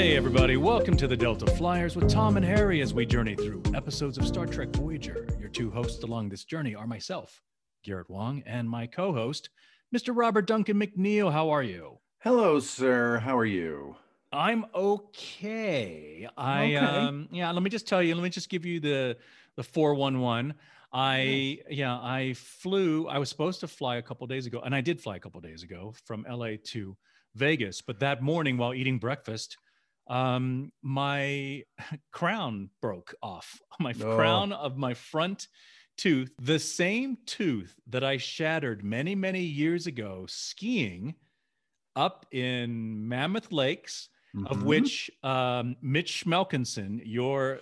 Hey, everybody, welcome to the Delta Flyers with Tom and Harry as we journey through episodes of Star Trek Voyager. Your two hosts along this journey are myself, Garrett Wang, and my co host, Mr. Robert Duncan McNeill. How are you? Hello, sir. How are you? I'm okay. I Okay. um yeah, let me just tell you, let me just give you the the 411. I yeah, I flew, I was supposed to fly a couple days ago, and I did fly a couple days ago from LA to Vegas, but that morning while eating breakfast, um my crown broke off. My Oh. crown of my front tooth, the same tooth that I shattered many, many years ago skiing up in Mammoth Lakes of Mhm. which um, Mitch Schmelkinson, your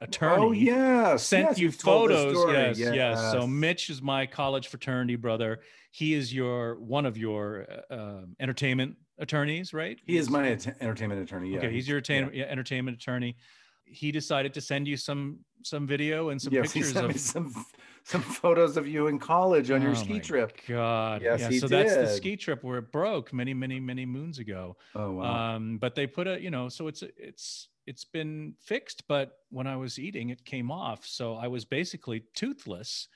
attorney, Oh yes, sent yes, you photos. story. Yes, yes, So Mitch is my college fraternity brother. He is your one of your uh, um, entertainment attorneys, right? he is my ent- entertainment attorney. Yeah. okay. He's your entertainment, yeah, entertainment attorney. He decided to send you some some video and some yes, he pictures sent of me some some photos of you in college on your Oh ski my trip. God, Yes, yeah. he so that's the ski trip where it broke many, many, many moons ago. Oh wow. um but they put a you know so it's it's it's been fixed but when i was eating it came off so i was basically toothless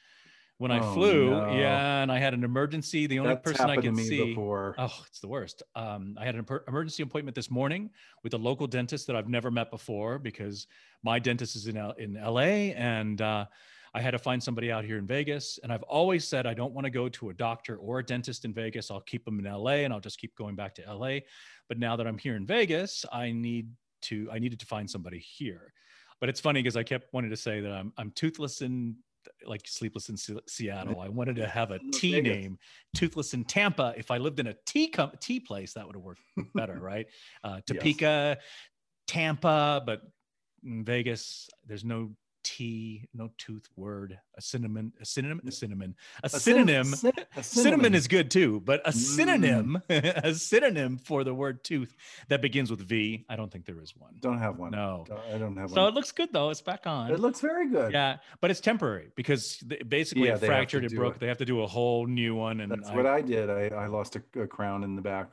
when i Oh, flew no. yeah and i had an emergency the only That's person i could me see before. oh it's the worst um i had an emergency appointment this morning with a local dentist that i've never met before because my dentist is in, L- in la and uh I had to find somebody out here in Vegas. And I've always said I don't want to go to a doctor or a dentist in Vegas. I'll keep them in LA and I'll just keep going back to LA. But now that I'm here in Vegas, I need to I needed to find somebody here. But it's funny because I kept wanting to say that I'm I'm toothless in like sleepless in Se- Seattle. I wanted to have a Las T Vegas. name, toothless in Tampa. If I lived in a tea com- tea place, that would have worked better, right? Uh, Yes. Topeka, Tampa, but in Vegas, there's no T, no tooth word. A cinnamon, a synonym, a cinnamon, a, A synonym. cin- a Cinnamon is good too, but a Mm. synonym, a synonym for the word tooth that begins with V. I don't think there is one. Don't have one. No. I don't have one. So it looks good though. It's back on. It looks very good. yeah, but it's temporary because they, basically Yeah, it fractured, it broke. it. They have to do a whole new one. And That's I, what I did. I, I lost a, a crown in the back.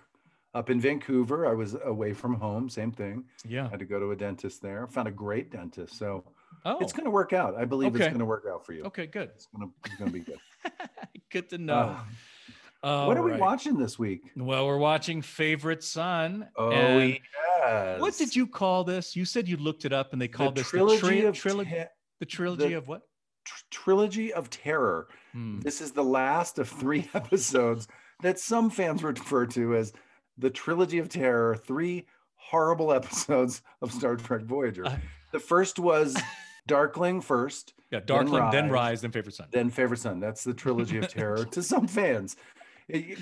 Up in Vancouver, I was away from home. Same thing. yeah. had to go to a dentist there. Found a great dentist. So Oh, it's going to work out. I believe it's going to work out for you. okay, good. It's going to it's going to be good. good to know. Uh, what are we watching this week? Well, we're watching Favorite Son. Oh, and yes. What did you call this? You said you looked it up and they The called this trilogy the, tri- of trilogy, te- the trilogy the- of what? tr- trilogy of terror. Hmm. This is the last of three episodes that some fans refer to as the trilogy of terror. Three horrible episodes of Star Trek Voyager. Uh, the first was Darkling first, Yeah, Darkling, then Rise. Rise, then Favorite Son. then Favorite Son. That's the trilogy of terror to some fans.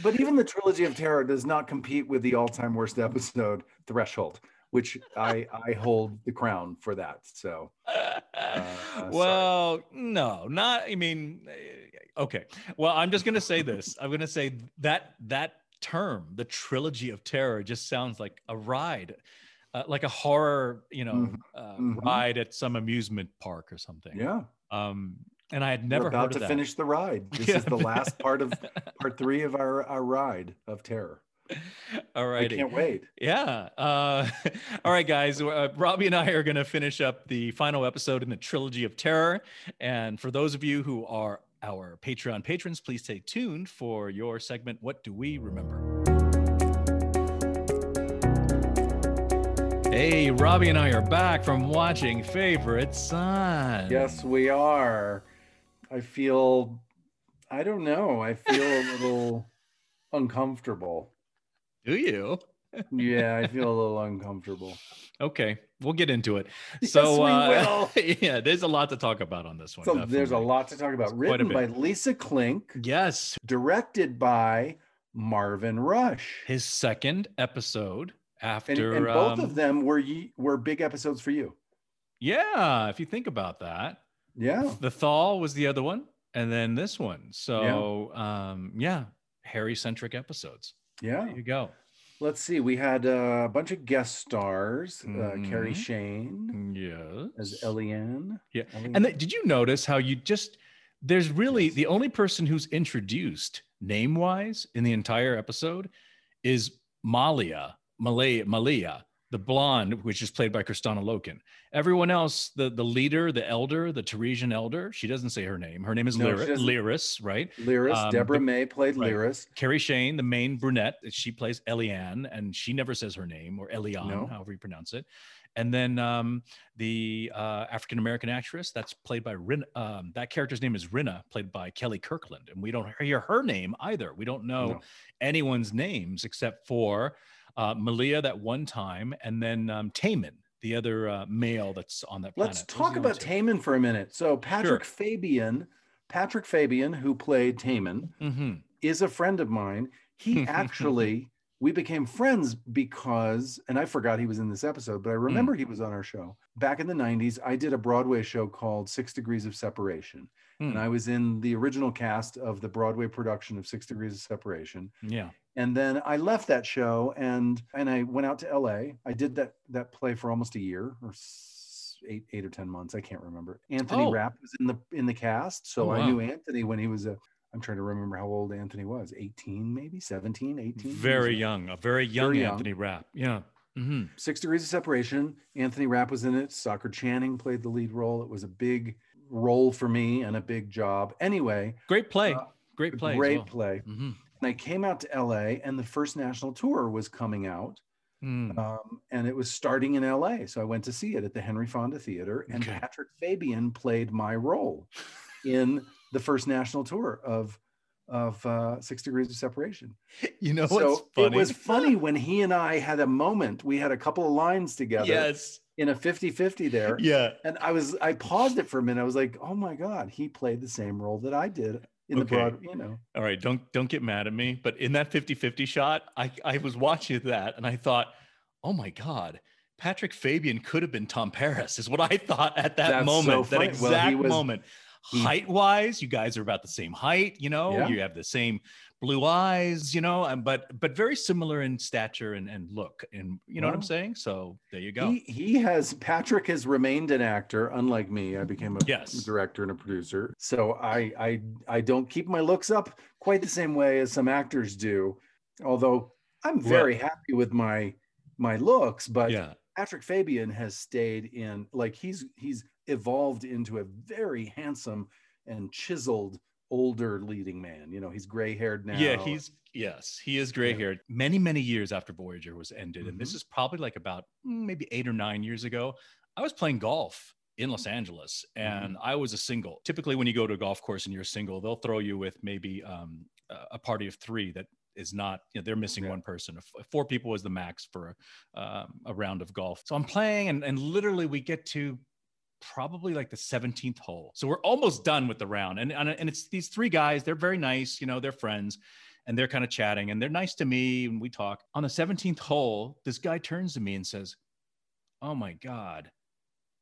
But even the trilogy of terror does not compete with the all-time worst episode, Threshold, which I I hold the crown for that. So sorry. well, no, not. I mean, eh, okay. Well, I'm just gonna say this. I'm gonna say that that term, the trilogy of terror, just sounds like a ride, uh, like a horror, you know, Mhm, uh, mhm. ride at some amusement park or something. yeah, Um, and I had we're never about heard to that. finish the ride. This Yeah. is the last part of part three of our, our ride of terror. All I can't wait. Yeah. Uh, all right, guys. Uh, Robbie and I are going to finish up the final episode in the trilogy of terror. And for those of you who are our Patreon patrons, please stay tuned for your segment. What do we remember? Hey, Robbie and I are back from watching Favorite Son. Yes, we are. I feel, I don't know. I feel a little uncomfortable. Do you? Yeah, I feel a little uncomfortable. Okay, we'll get into it. Yes, So, we uh, yeah, there's a lot to talk about on this one. So there's a lot to talk about. It's Written by. Lisa Klink, Yes, directed by Marvin Rush. his second episode after And, and both um, of them were ye, were big episodes for you. yeah if you think about that Yeah. the thaw was the other one and then this one so um yeah harry centric episodes Yeah. there you go Let's see. We had uh, a bunch of guest stars. Uh, Carrie Mhm. Shane yes as Eliane. Yeah. Eliane. and th- did you notice how you just there's really Yes. the only person who's introduced name wise in the entire episode is malia malia malia the blonde, which is played by Kristanna Loken. Everyone else, the the leader, the elder, the Teresian elder, she doesn't say her name. Her name is No, she Lyris, right? Lyris, Um, Deborah but- May played right. Lyris. Cari Shayne, the main brunette, she plays Eliane, and she never says her name or Eliane, No. however you pronounce it. And then um, the uh, African American actress that's played by Rin, um, that character's name is Rinna, played by Kelli Kirkland, and we don't hear her name either. We don't know No. anyone's names except for uh, Malia that one time, and then um, Taman, the other uh, male that's on that planet. Let's talk about. Taman for a minute. So Patrick Fabian, Patrick Fabian, who played Taman, Mhm. is a friend of mine. He actually, we became friends because, and I forgot he was in this episode, but I remember he was on our show. Back in the 90s, I did a Broadway show called Six Degrees of Separation. And Hmm. I was in the original cast of the Broadway production of Six Degrees of Separation. Yeah. And then I left that show and and I went out to LA. I did that that play for almost a year or eight eight or ten months. I can't remember. Anthony Oh. Rapp was in the in the cast, so Oh, I knew Anthony when he was a. I'm trying to remember how old Anthony was. 18, maybe 17, 18. Very young, a very young Very young. Anthony Rapp. Yeah. hmm Six Degrees of Separation. Anthony Rapp was in it. Stockard Channing played the lead role. It was a big role for me and a big job. Anyway, Great play. Uh, Great play. great well. play. Mhm. And I came out to LA, and the first national tour was coming out. Mm. um, and it was starting in LA. So I went to see it at the Henry Fonda Theater, and Okay. Patrick Fabian played my role in the first national tour of of uh, Six Degrees of Separation. You know so it was funny when he and I had a moment. We had a couple of lines together Yes. in a 50-50 there. Yeah. And I was I paused it for a minute. I was like, oh my God, he played the same role that I did in the Okay. broad, you know. All right. Don't don't get mad at me. But in that 50-50 shot, I, I was watching that and I thought, oh my God, Patrick Fabian could have been Tom Paris, is what I thought at that That's so moment. that funny. Well, exact was- moment. Mm. he- Height wise, you guys are about the same height, you know, Yeah. you have the same blue eyes, you know, and but but very similar in stature and, and look. And you know what I'm saying? So there you go. He he has Patrick has remained an actor, unlike me. I became a Yes. director and a producer. So I I I don't keep my looks up quite the same way as some actors do. Although I'm very happy with my my looks, but yeah. Patrick Fabian has stayed in like he's he's evolved into a very handsome and chiseled older leading man. You know, he's gray haired now. Yeah, he's yes, he is gray haired. Many, many years after Voyager was ended, and this Mhm. is probably like about mm, maybe eight or nine years ago. I was playing golf in Los Angeles, and I was a single. Typically, when you go to a golf course and you're single, they'll throw you with maybe um, a a party of three that is not. You know, they're missing Yeah. one person. Four people was the max for a, um, a round of golf. So I'm playing, and, and literally we get to probably like the 17th hole. So we're almost done with the round. And, and, and it's these three guys, they're very nice, you know, they're friends and they're kind of chatting and they're nice to me and we talk. On the 17th hole, this guy turns to me and says, Oh my God,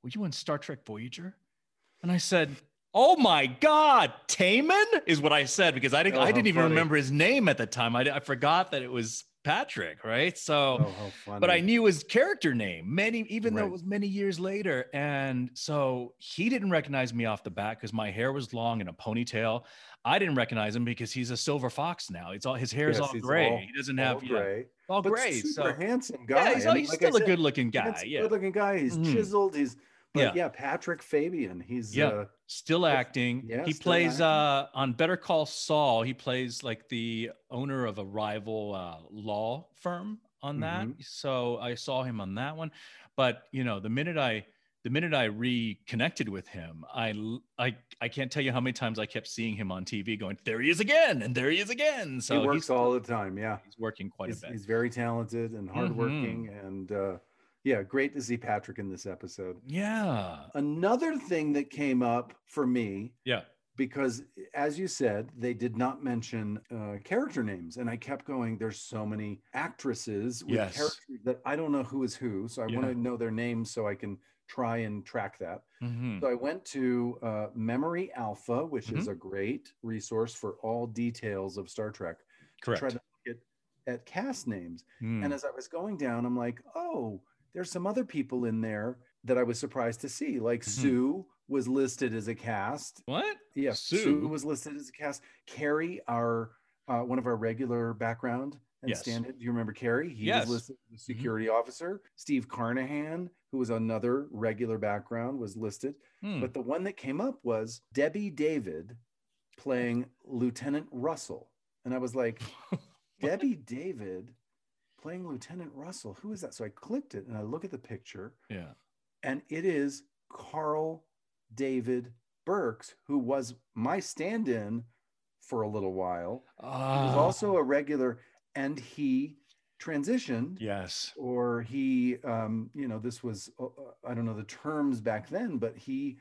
were you in Star Trek Voyager? And I said, Oh my God, Taman is what I said because I didn't, Oh, I didn't even funny. remember his name at the time. I, I forgot that it was Patrick, right? So, Oh, but I knew his character name many, even though it was many years later. And so he didn't recognize me off the bat because my hair was long and a ponytail. I didn't recognize him because he's a silver fox now. It's all his hair is Yes, all gray. all- he doesn't all have yeah, gray, all but gray. super So handsome guy. yeah, he's, I mean, he's like I still a good looking guy. Yeah, good-looking guy. He's Mhm. chiseled. He's but Yeah. yeah. Patrick Fabian. He's Yeah. uh, still acting. yeah, he still plays acting. uh on Better Call Saul. He plays like the owner of a rival uh, law firm on that. Mm-hmm. So I saw him on that one. But you know, the minute I the minute I reconnected with him, I I I can't tell you how many times I kept seeing him on TV, going there he is again, and there he is again. So he works all the time. Yeah, he's working quite he's, a bit. he's very talented and hardworking, and uh, yeah, great to see Patrick in this episode. Yeah, Another thing that came up for me yeah, because as you said they did not mention uh, character names and i kept going there's so many actresses with Yes. characters that i don't know who is who so i want to know their names so i can try and track that Mhm. so i went to uh, memory alpha which Mm-hmm. is a great resource for all details of star trek Correct. to try to look at, at cast names Mm. and as I was going down, I'm like, oh, there's some other people in there that I was surprised to see. Like Mhm. Sue was listed as a cast. what? Yeah, Sue, Sue? was listed as a cast. Carrie, our uh, one of our regular background and Yes. Do you remember Carrie? He Yes. was listed as a security officer. Steve Carnahan, who was another regular background, was listed. Hmm. But the one that came up was Debbie David playing Lieutenant Russell. And I was like, Debbie David playing Lieutenant Russell. Who is that? So I clicked it and I look at the picture yeah. and it is Carl David Burks, who was my stand in for a little while. He was Ah, also a regular and he transitioned yes. or he um you know this was uh, i don't know the terms back then but he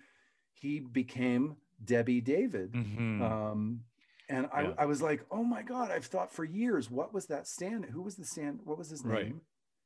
he became debbie david Mhm. um and I, Yeah. I was like oh my god i've thought for years what was that stand who was the stand what was his name Right.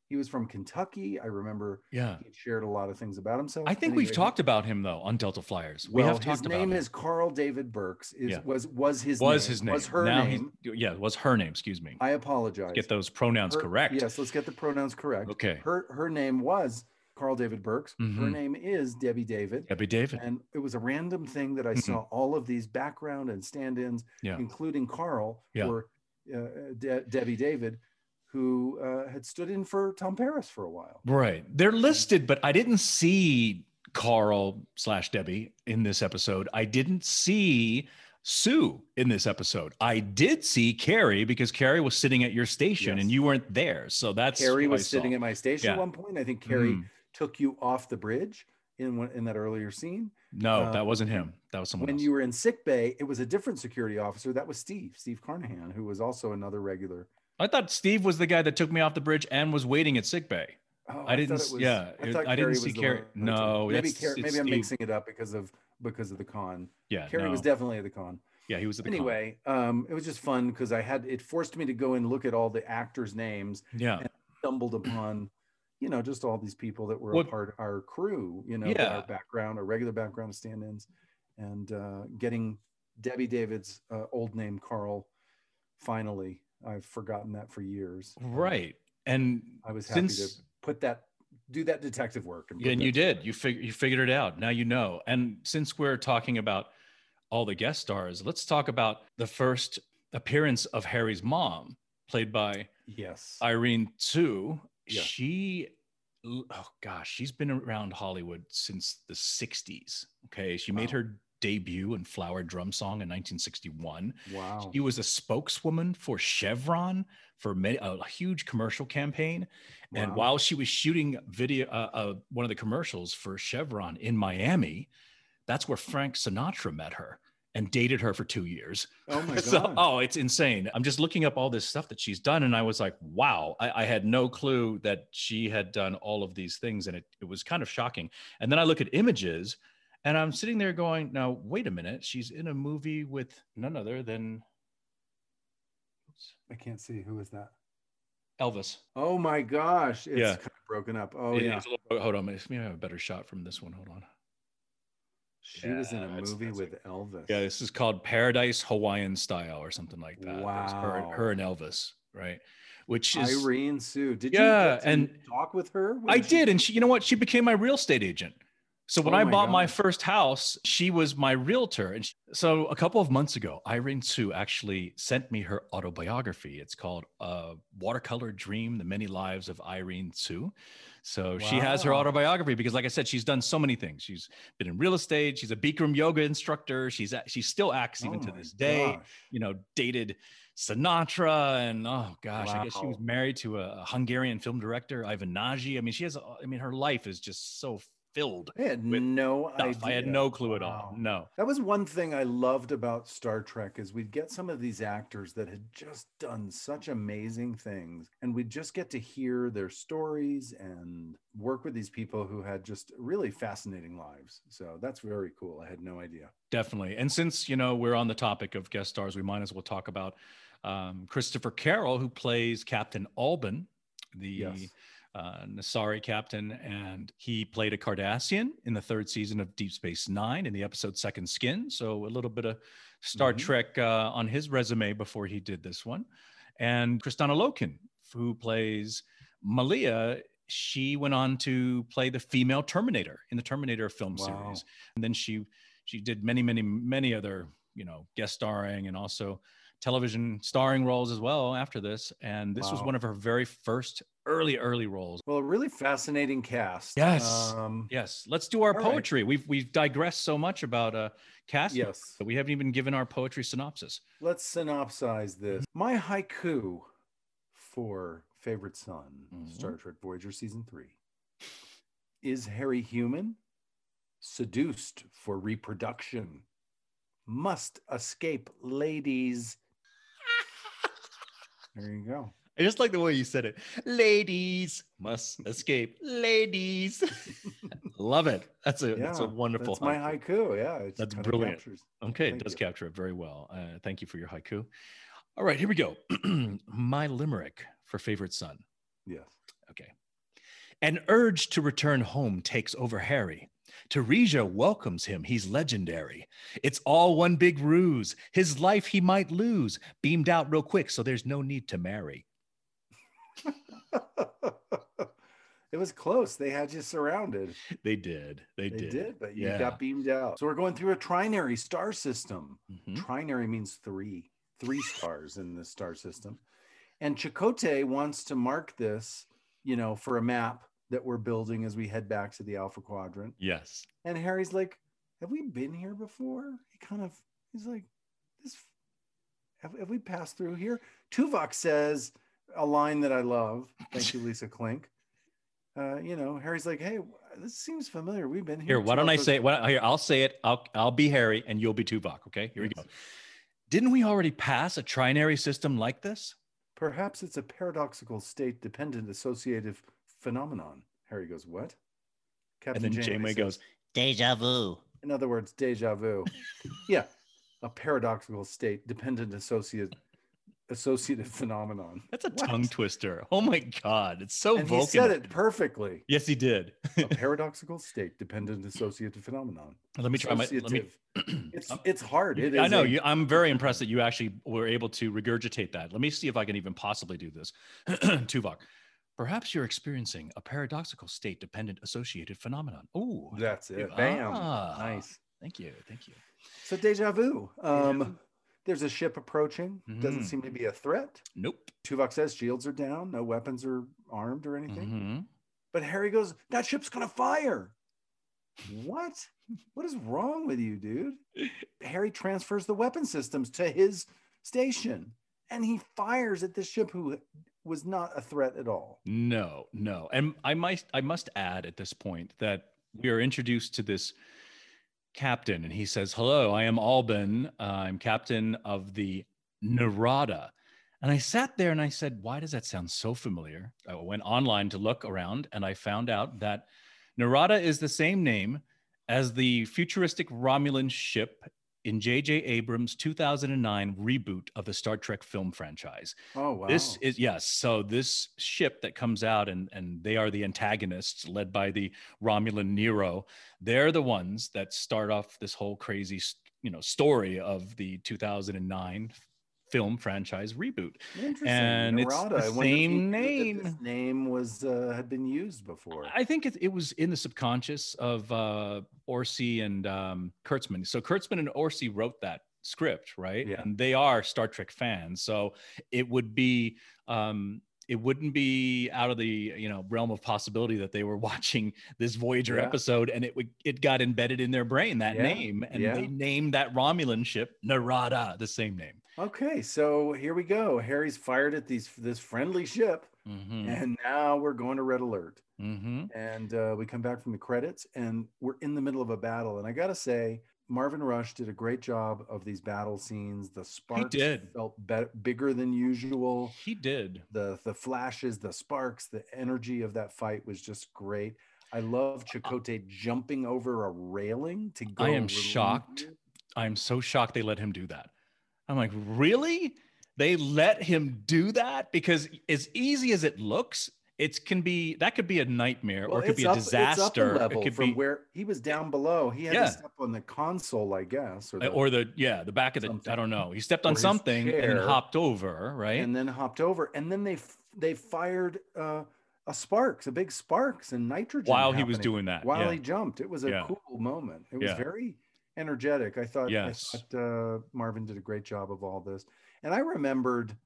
he was from kentucky i remember yeah. he shared a lot of things about himself I think Anyway, we've talked about him though on Delta Flyers. We well, have his name is carl david burks is Yeah. was was his was name, his name. was her now name Yeah, was her name. Excuse me. i apologize Get those pronouns Her- correct. Yes, let's get the pronouns correct. Okay. Her her name was Carl David Burks. Her Mhm. name is Debbie David. Debbie David. And it was a random thing that I Mhm. saw all of these background and stand-ins, Yeah. including Carl, Yeah. for uh, De- Debbie David, who uh, had stood in for Tom Paris for a while. Right. They're listed, but I didn't see Carl slash Debbie in this episode. I didn't see Sue in this episode. I did see Carrie because Carrie was sitting at your station Yes. and you weren't there. So that's Carrie was sitting at my station at one point. I think Carrie Mhm. Took you off the bridge in in that earlier scene. No, uh, that wasn't him. That was someone when else. you were in sick bay, it was a different security officer. That was Steve, Steve Carnahan, who was also another regular. I thought Steve was the guy that took me off the bridge and was waiting at sick bay. Oh, I didn't thought s- yeah, I, it- I didn't see was Carrie- no, maybe it's maybe I'm mixing it up because of because of the con. Yeah. Carrie was definitely at the con. yeah, he was at the con. Anyway, um, it was just fun because I had it forced me to go and look at all the actors' names. Yeah. and stumbled upon, you know, just all these people that were a part of our crew. You know, Yeah. our background, our regular background of stand-ins, and uh, getting Debbie David's uh, old name Carl. Finally, I've forgotten that for years. Right. And I was happy since to put that, do that detective work. Yeah, and you did. You fig- you figured it out. Now you know. And since we're talking about all the guest stars, let's talk about the first appearance of Harry's mom, played by Yes. Irene Tsu. Yeah. She, oh gosh, she's been around Hollywood since the '60s. Okay, she made her debut in Flower Drum Song in 1961. wow. She was a spokeswoman for Chevron for many, a huge commercial campaign. And while she was shooting video, uh, uh, one of the commercials for Chevron in Miami, that's where Frank Sinatra met her and dated her for two years. oh my So, god. oh, it's insane. I'm just looking up all this stuff that she's done, and I was like, wow, I, I had no clue that she had done all of these things, and it, it was kind of shocking. And then I look at images, and I'm sitting there going, now, wait a minute, she's in a movie with none other than oops, I can't see who is that. Elvis. Oh my gosh. It's Yeah. kind of broken up. Oh It- yeah. it's a little- hold on, let me have a better shot from this one. Hold on. She was in a movie with Elvis. Yeah, this is called Paradise Hawaiian Style or something like that. Was her, Wow. her and Elvis, right? Which is Irene Tsu. Did Yeah, you and- talk with her? I she- did, and she, you know what? She became my real estate agent. So when Oh I my bought my first house, she was my realtor. And she- so a couple of months ago, Irene Tsu actually sent me her autobiography. It's called uh, "Watercolor Dream: The Many Lives of Irene Tsu." So she has her autobiography because, like I said, she's done so many things. She's been in real estate. She's a Bikram yoga instructor. She's she still acts even Oh to this day gosh. you know, dated Sinatra and oh gosh, I guess she was married to a Hungarian film director, Ivan Nagy. I mean, she has, I mean, her life is just so filled. I had no Stuff. idea. I had no clue at all. No. That was one thing I loved about Star Trek is we'd get some of these actors that had just done such amazing things and we'd just get to hear their stories and work with these people who had just really fascinating lives. So that's very cool. I had no idea. Definitely. And since, you know, we're on the topic of guest stars, we might as well talk about um, Christopher Carroll, who plays Captain Albin, the Yes. Uh, Nasari captain. And he played a Cardassian in the third season of Deep Space Nine in the episode Second Skin. So a little bit of Star Mhm. Trek uh, on his resume before he did this one. And Kristanna Loken, who plays Malia, she went on to play the female Terminator in the Terminator film Wow. series. And then she she did many, many, many other, you know, guest starring and also television starring roles as well after this. And this was one of her very first early, early roles. Well, a really fascinating cast. Yes. Um, Yes, let's do our All right. poetry. We've we've digressed so much about uh cast, yes. we haven't even given our poetry synopsis. Let's synopsize this. My haiku for favorite son, Mhm. Star Trek Voyager season three. Is Harry human? Seduced for reproduction. Must escape ladies. There you go. I just like the way you said it. Ladies must escape. Ladies. Love it. That's a that's a wonderful. That's my haiku. haiku. Yeah, it's That's brilliant. captures- Okay, it does you. capture it very well. Uh, thank you for your haiku. All right, here we go. my limerick for favorite son. Yes. Okay. An urge to return home takes over Harry. Teresia welcomes him. He's legendary. It's all one big ruse. His life he might lose. Beamed out real quick, so there's no need to marry. it was close. They had you surrounded. They did. They, They did. did, but you Yeah. got beamed out. So we're going through a trinary star system. Mhm. Trinary means three, three stars in the star system. And Chakotay wants to mark this, you know, for a map that we're building as we head back to the Alpha Quadrant. Yes. And Harry's like, "Have we been here before?" He kind of, he's like, "This, have, have we passed through here?" Tuvok says a line that I love. Thank you, Lisa Klink. Uh, you know, Harry's like, "Hey, this seems familiar. We've been here." Here, why don't I say here, I'll say it. I'll I'll be Harry and you'll be Tuvok. Okay, here we go. Didn't we already pass a trinary system like this? Perhaps it's a paradoxical state dependent associative phenomenon. Harry goes, What? And then Janeway says, goes, Deja vu. In other words, deja vu. yeah, a paradoxical state dependent associate associative phenomenon. "That's a What? tongue twister." Oh my god, it's so and Vulcan. he said it perfectly. Yes, he did. a paradoxical state dependent associative phenomenon. let me try my. Let me. It's it's hard. It. I know. a- You, I'm very impressed that you actually were able to regurgitate that. Let me see if I can even possibly do this. Tuvok, perhaps you're experiencing a paradoxical state dependent associated phenomenon. Oh, That's it. Bam. Ah. Nice. thank you. Thank you. So deja vu. Um, vu. There's a ship approaching. Doesn't Mhm. seem to be a threat. Nope. Tuvok says shields are down, no weapons are armed or anything. Mhm. But Harry goes, "That ship's gonna fire." What? What is wrong with you, dude? Harry transfers the weapon systems to his station, and he fires at this ship who was not a threat at all. No, no. And I might I must add at this point that we are introduced to this captain and he says, "Hello, I am Alban. Uh, I'm captain of the Narada." And I sat there and I said, "Why does that sound so familiar?" I went online to look around and I found out that Narada is the same name as the futuristic Romulan ship in J.J. Abrams' 2009 reboot of the Star Trek film franchise. Oh wow! This is yes. So this ship that comes out and and they are the antagonists, led by the Romulan Nero. They're the ones that start off this whole crazy, you know, story of the 2009 film franchise reboot. Interesting. and it's the same knew this name. name was uh, had been used before. I think it, it was in the subconscious of uh, Orci and um, Kurtzman. So Kurtzman and Orci wrote that script, right? Yeah. And they are Star Trek fans, so it would be um, it wouldn't be out of the you know realm of possibility that they were watching this Voyager Yeah. episode and it would it got embedded in their brain that Yeah, name, and yeah. they named that Romulan ship Narada, the same name. Okay, so here we go. Harry's fired at these this friendly ship, Mm-hmm. and now we're going to red alert. Mm-hmm. And uh, we come back from the credits, and we're in the middle of a battle. And I gotta say, Marvin Rush did a great job of these battle scenes. The sparks did. felt be- bigger than usual. He did. The the flashes, the sparks, the energy of that fight was just great. I love Chakotay jumping over a railing to go. I am shocked. I'm so shocked they let him do that. I'm like, really? They let him do that? Because as easy as it looks, it can be that could be a nightmare Well, or it could be a up- it's up disaster. level it could from be where he was down below. He had Yeah. to step on the console, I guess, or, the, or the yeah, the back of the Something. I don't know. He stepped on something and hopped over, right? and then hopped over, and then they they fired uh, a sparks, a big sparks and nitrogen While he was doing that. while yeah. he jumped. It was a Yeah. cool moment. It was very energetic. I thought, Yes. I thought uh, Marvin did a great job of all this. And I remembered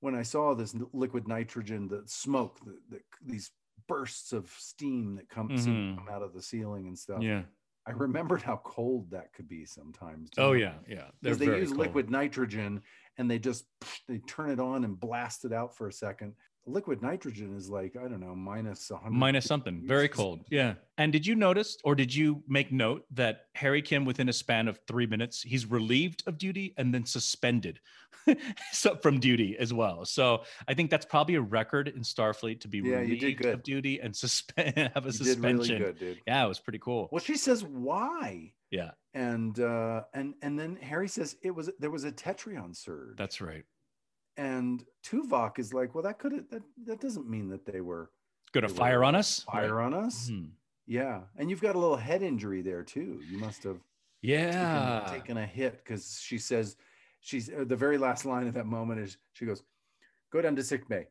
when I saw this liquid nitrogen, the smoke, the, the, these bursts of steam that come, seem to Mhm. come out of the ceiling and stuff. Yeah. I remembered how cold that could be sometimes. Oh yeah, yeah. Because they use cold. liquid nitrogen and they just they turn it on and blast it out for a second. Liquid nitrogen is like I don't know minus 100 minus something. very cold. Yeah. And did you notice or did you make note that harry kim within a span of three minutes he's relieved of duty and then suspended from duty as well? So i think that's probably a record in starfleet to be Yeah, you did relieved good. of duty and suspend have a You did suspension. really good, dude. yeah it was pretty cool. Well, she says why, yeah. And uh, and and then Harry says it was there was a Tetryon surge. that's right and Tuvok is like, well, that could that that doesn't mean that they were gonna fire on us fire on us. Mhm. Yeah, and you've got a little head injury there too. You must have yeah taken, taken a hit because she says she's uh, the very last line of that moment is she goes, "Go down to sick bay,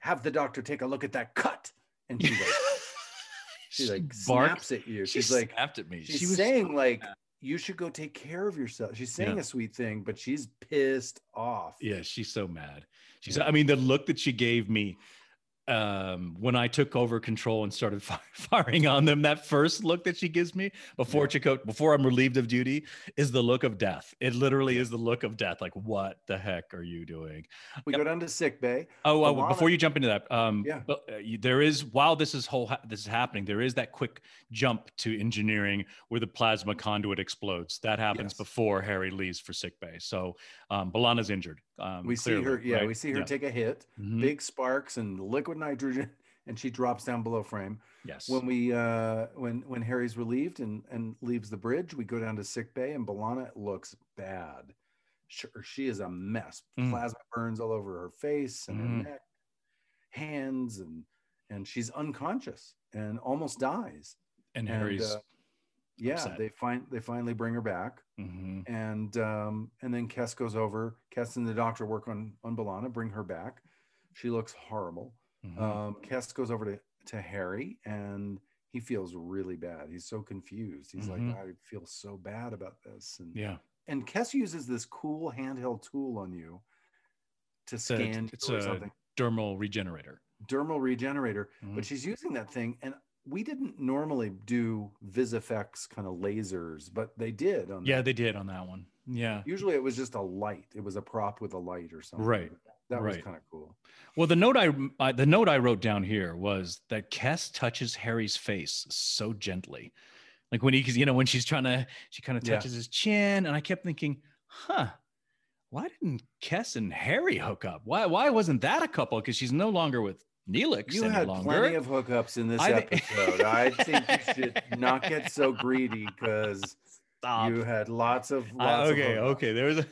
have the doctor take a look at that cut," and she like she like barked. snaps at you. she She's like snapped at me she's she was saying like you should go take care of yourself. She's saying Yeah. a sweet thing, but she's pissed off. Yeah, she's so mad. She's Yeah. I mean, the look that she gave me um when I took over control and started fi- firing on them, that first look that she gives me before Yeah. Chakotay, before I'm relieved of duty, is the look of death. It literally is the look of death. Like, what the heck are you doing? We go down to sick bay. Oh, uh, Alana- before you jump into that, um, Yeah. but, uh, you- there is while this is whole ha- this is happening, there is that quick jump to engineering where the plasma conduit explodes. That happens Yes. before Harry leaves for sick bay. So um, B'Elanna's injured. Um, we see her, yeah, right? we see her Yeah. take a hit, Mhm. big sparks and liquid nitrogen, and she drops down below frame. Yes. When we uh when when Harry's relieved and and leaves the bridge, we go down to sick bay and B'Elanna looks bad. Sure, she is a mess. Mm. Plasma burns all over her face and Mhm. her neck, hands, and and she's unconscious and almost dies. and and, Harry's. uh, Yeah, upset. they find they finally bring her back. Mhm. and um, and then Kes goes over. Kes and the doctor work on on B'Elanna, bring her back. She looks horrible. Mhm. Um, Kes goes over to to Harry, and he feels really bad. He's so confused. He's Mhm. like, I feel so bad about this. And yeah. and Kes uses this cool handheld tool on you to a- scan it's or a- something. Dermal regenerator. Dermal regenerator, but she's using that thing, and we didn't normally do VisFX kind of lasers, but they did on Yeah, that. they did on that one. Yeah. Usually it was just a light. It was a prop with a light or something. Right, That was kind of cool. Well, the note I, I the note I wrote down here was that Kes touches Harry's face so gently, like when he, you know, when she's trying to, she kind of Yeah. touches his chin, and I kept thinking, huh. Why didn't Kes and Harry hook up? Why why wasn't that a couple? Because she's no longer with Neelix You had longer. plenty of hookups in this I episode. I think you should not get so greedy because you had lots of Uh, okay, of okay. There's a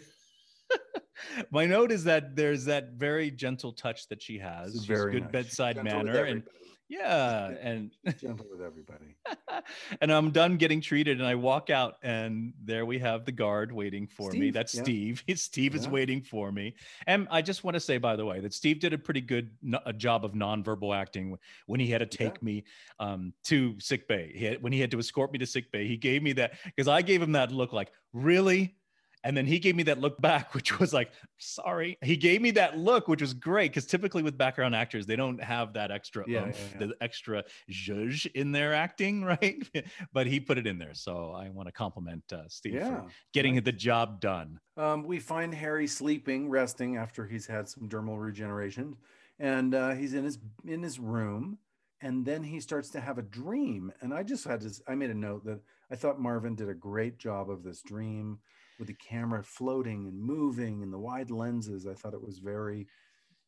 my note is that there's that very gentle touch that she has. She's very good nice. bedside manner, and. Yeah, and gentle with everybody. and I'm done getting treated, and I walk out, and there we have the guard waiting for me. That's yeah. Steve. Steve is waiting for me, and I just want to say, by the way, that Steve did a pretty good no- a job of nonverbal acting when he had to Yeah. take me um, to sick bay. He had, when he had to escort me to sick bay, he gave me that because I gave him that look, like really. And then he gave me that look back, which was like, sorry. He gave me that look, which was great because typically with background actors, they don't have that extra Yeah, oomph, yeah, yeah. the extra zhuzh in their acting, right? but he put it in there. So I want to compliment uh, Steve for getting the job done. Um, we find Harry sleeping, resting after he's had some dermal regeneration, and uh, he's in his in his room, and then he starts to have a dream. And I just had to, I made a note that I thought Marvin did a great job of this dream with the camera floating and moving and the wide lenses. I thought it was very,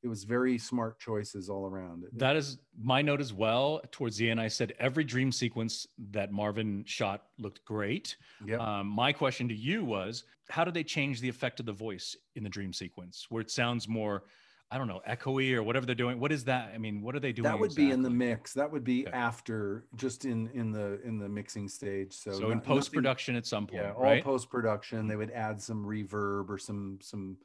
it was very smart choices all around. That is my note as well. Towards the end, I said every dream sequence that Marvin shot looked great. Yep. Um, my question to you was how do they change the effect of the voice in the dream sequence where it sounds more, I don't know, echoey or whatever they're doing? What is that? I mean, what are they doing? that would be in the mix. That would be Okay. after, just in in the in the mixing stage. So, So, not- in post production at some point, yeah all right? post production they would add some reverb or some some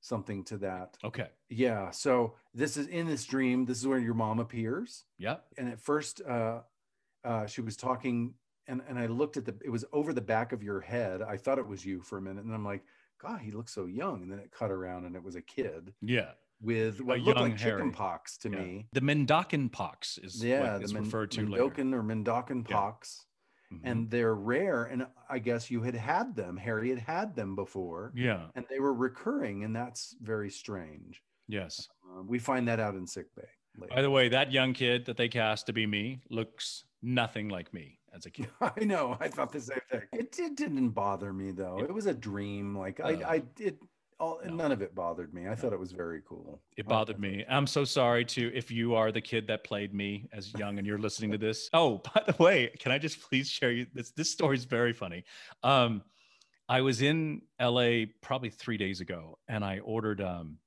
something to that okay. yeah so this is in this dream this is where your mom appears Yeah. and at first uh uh she was talking and and I looked at the it was over the back of your head. I thought it was you for a minute, and I'm like, God, he looks so young. And then it cut around, and it was a kid Yeah. With what looked like Harry. chicken pox to Yeah. me. The Mendakan pox is Yeah, the is Men- referred to later. Or Mendakan Yeah. pox, Mhm. and they're rare. And I guess you had had them. Harry had had them before, yeah. and they were recurring, and that's very strange. Yes. Uh, we find that out in sick bay. later. By the way, that young kid that they cast to be me looks nothing like me as a kid. I know. I thought the same thing. It, it didn't bother me though. It was a dream. Like I, Uh, I it all no. none of it bothered me. I thought it was very cool. It bothered me. I'm so sorry to if you are the kid that played me as young and you're listening to this. Oh, by the way, can I just please share you this? This story is very funny. Um, I was in LA probably three days ago, and I ordered um,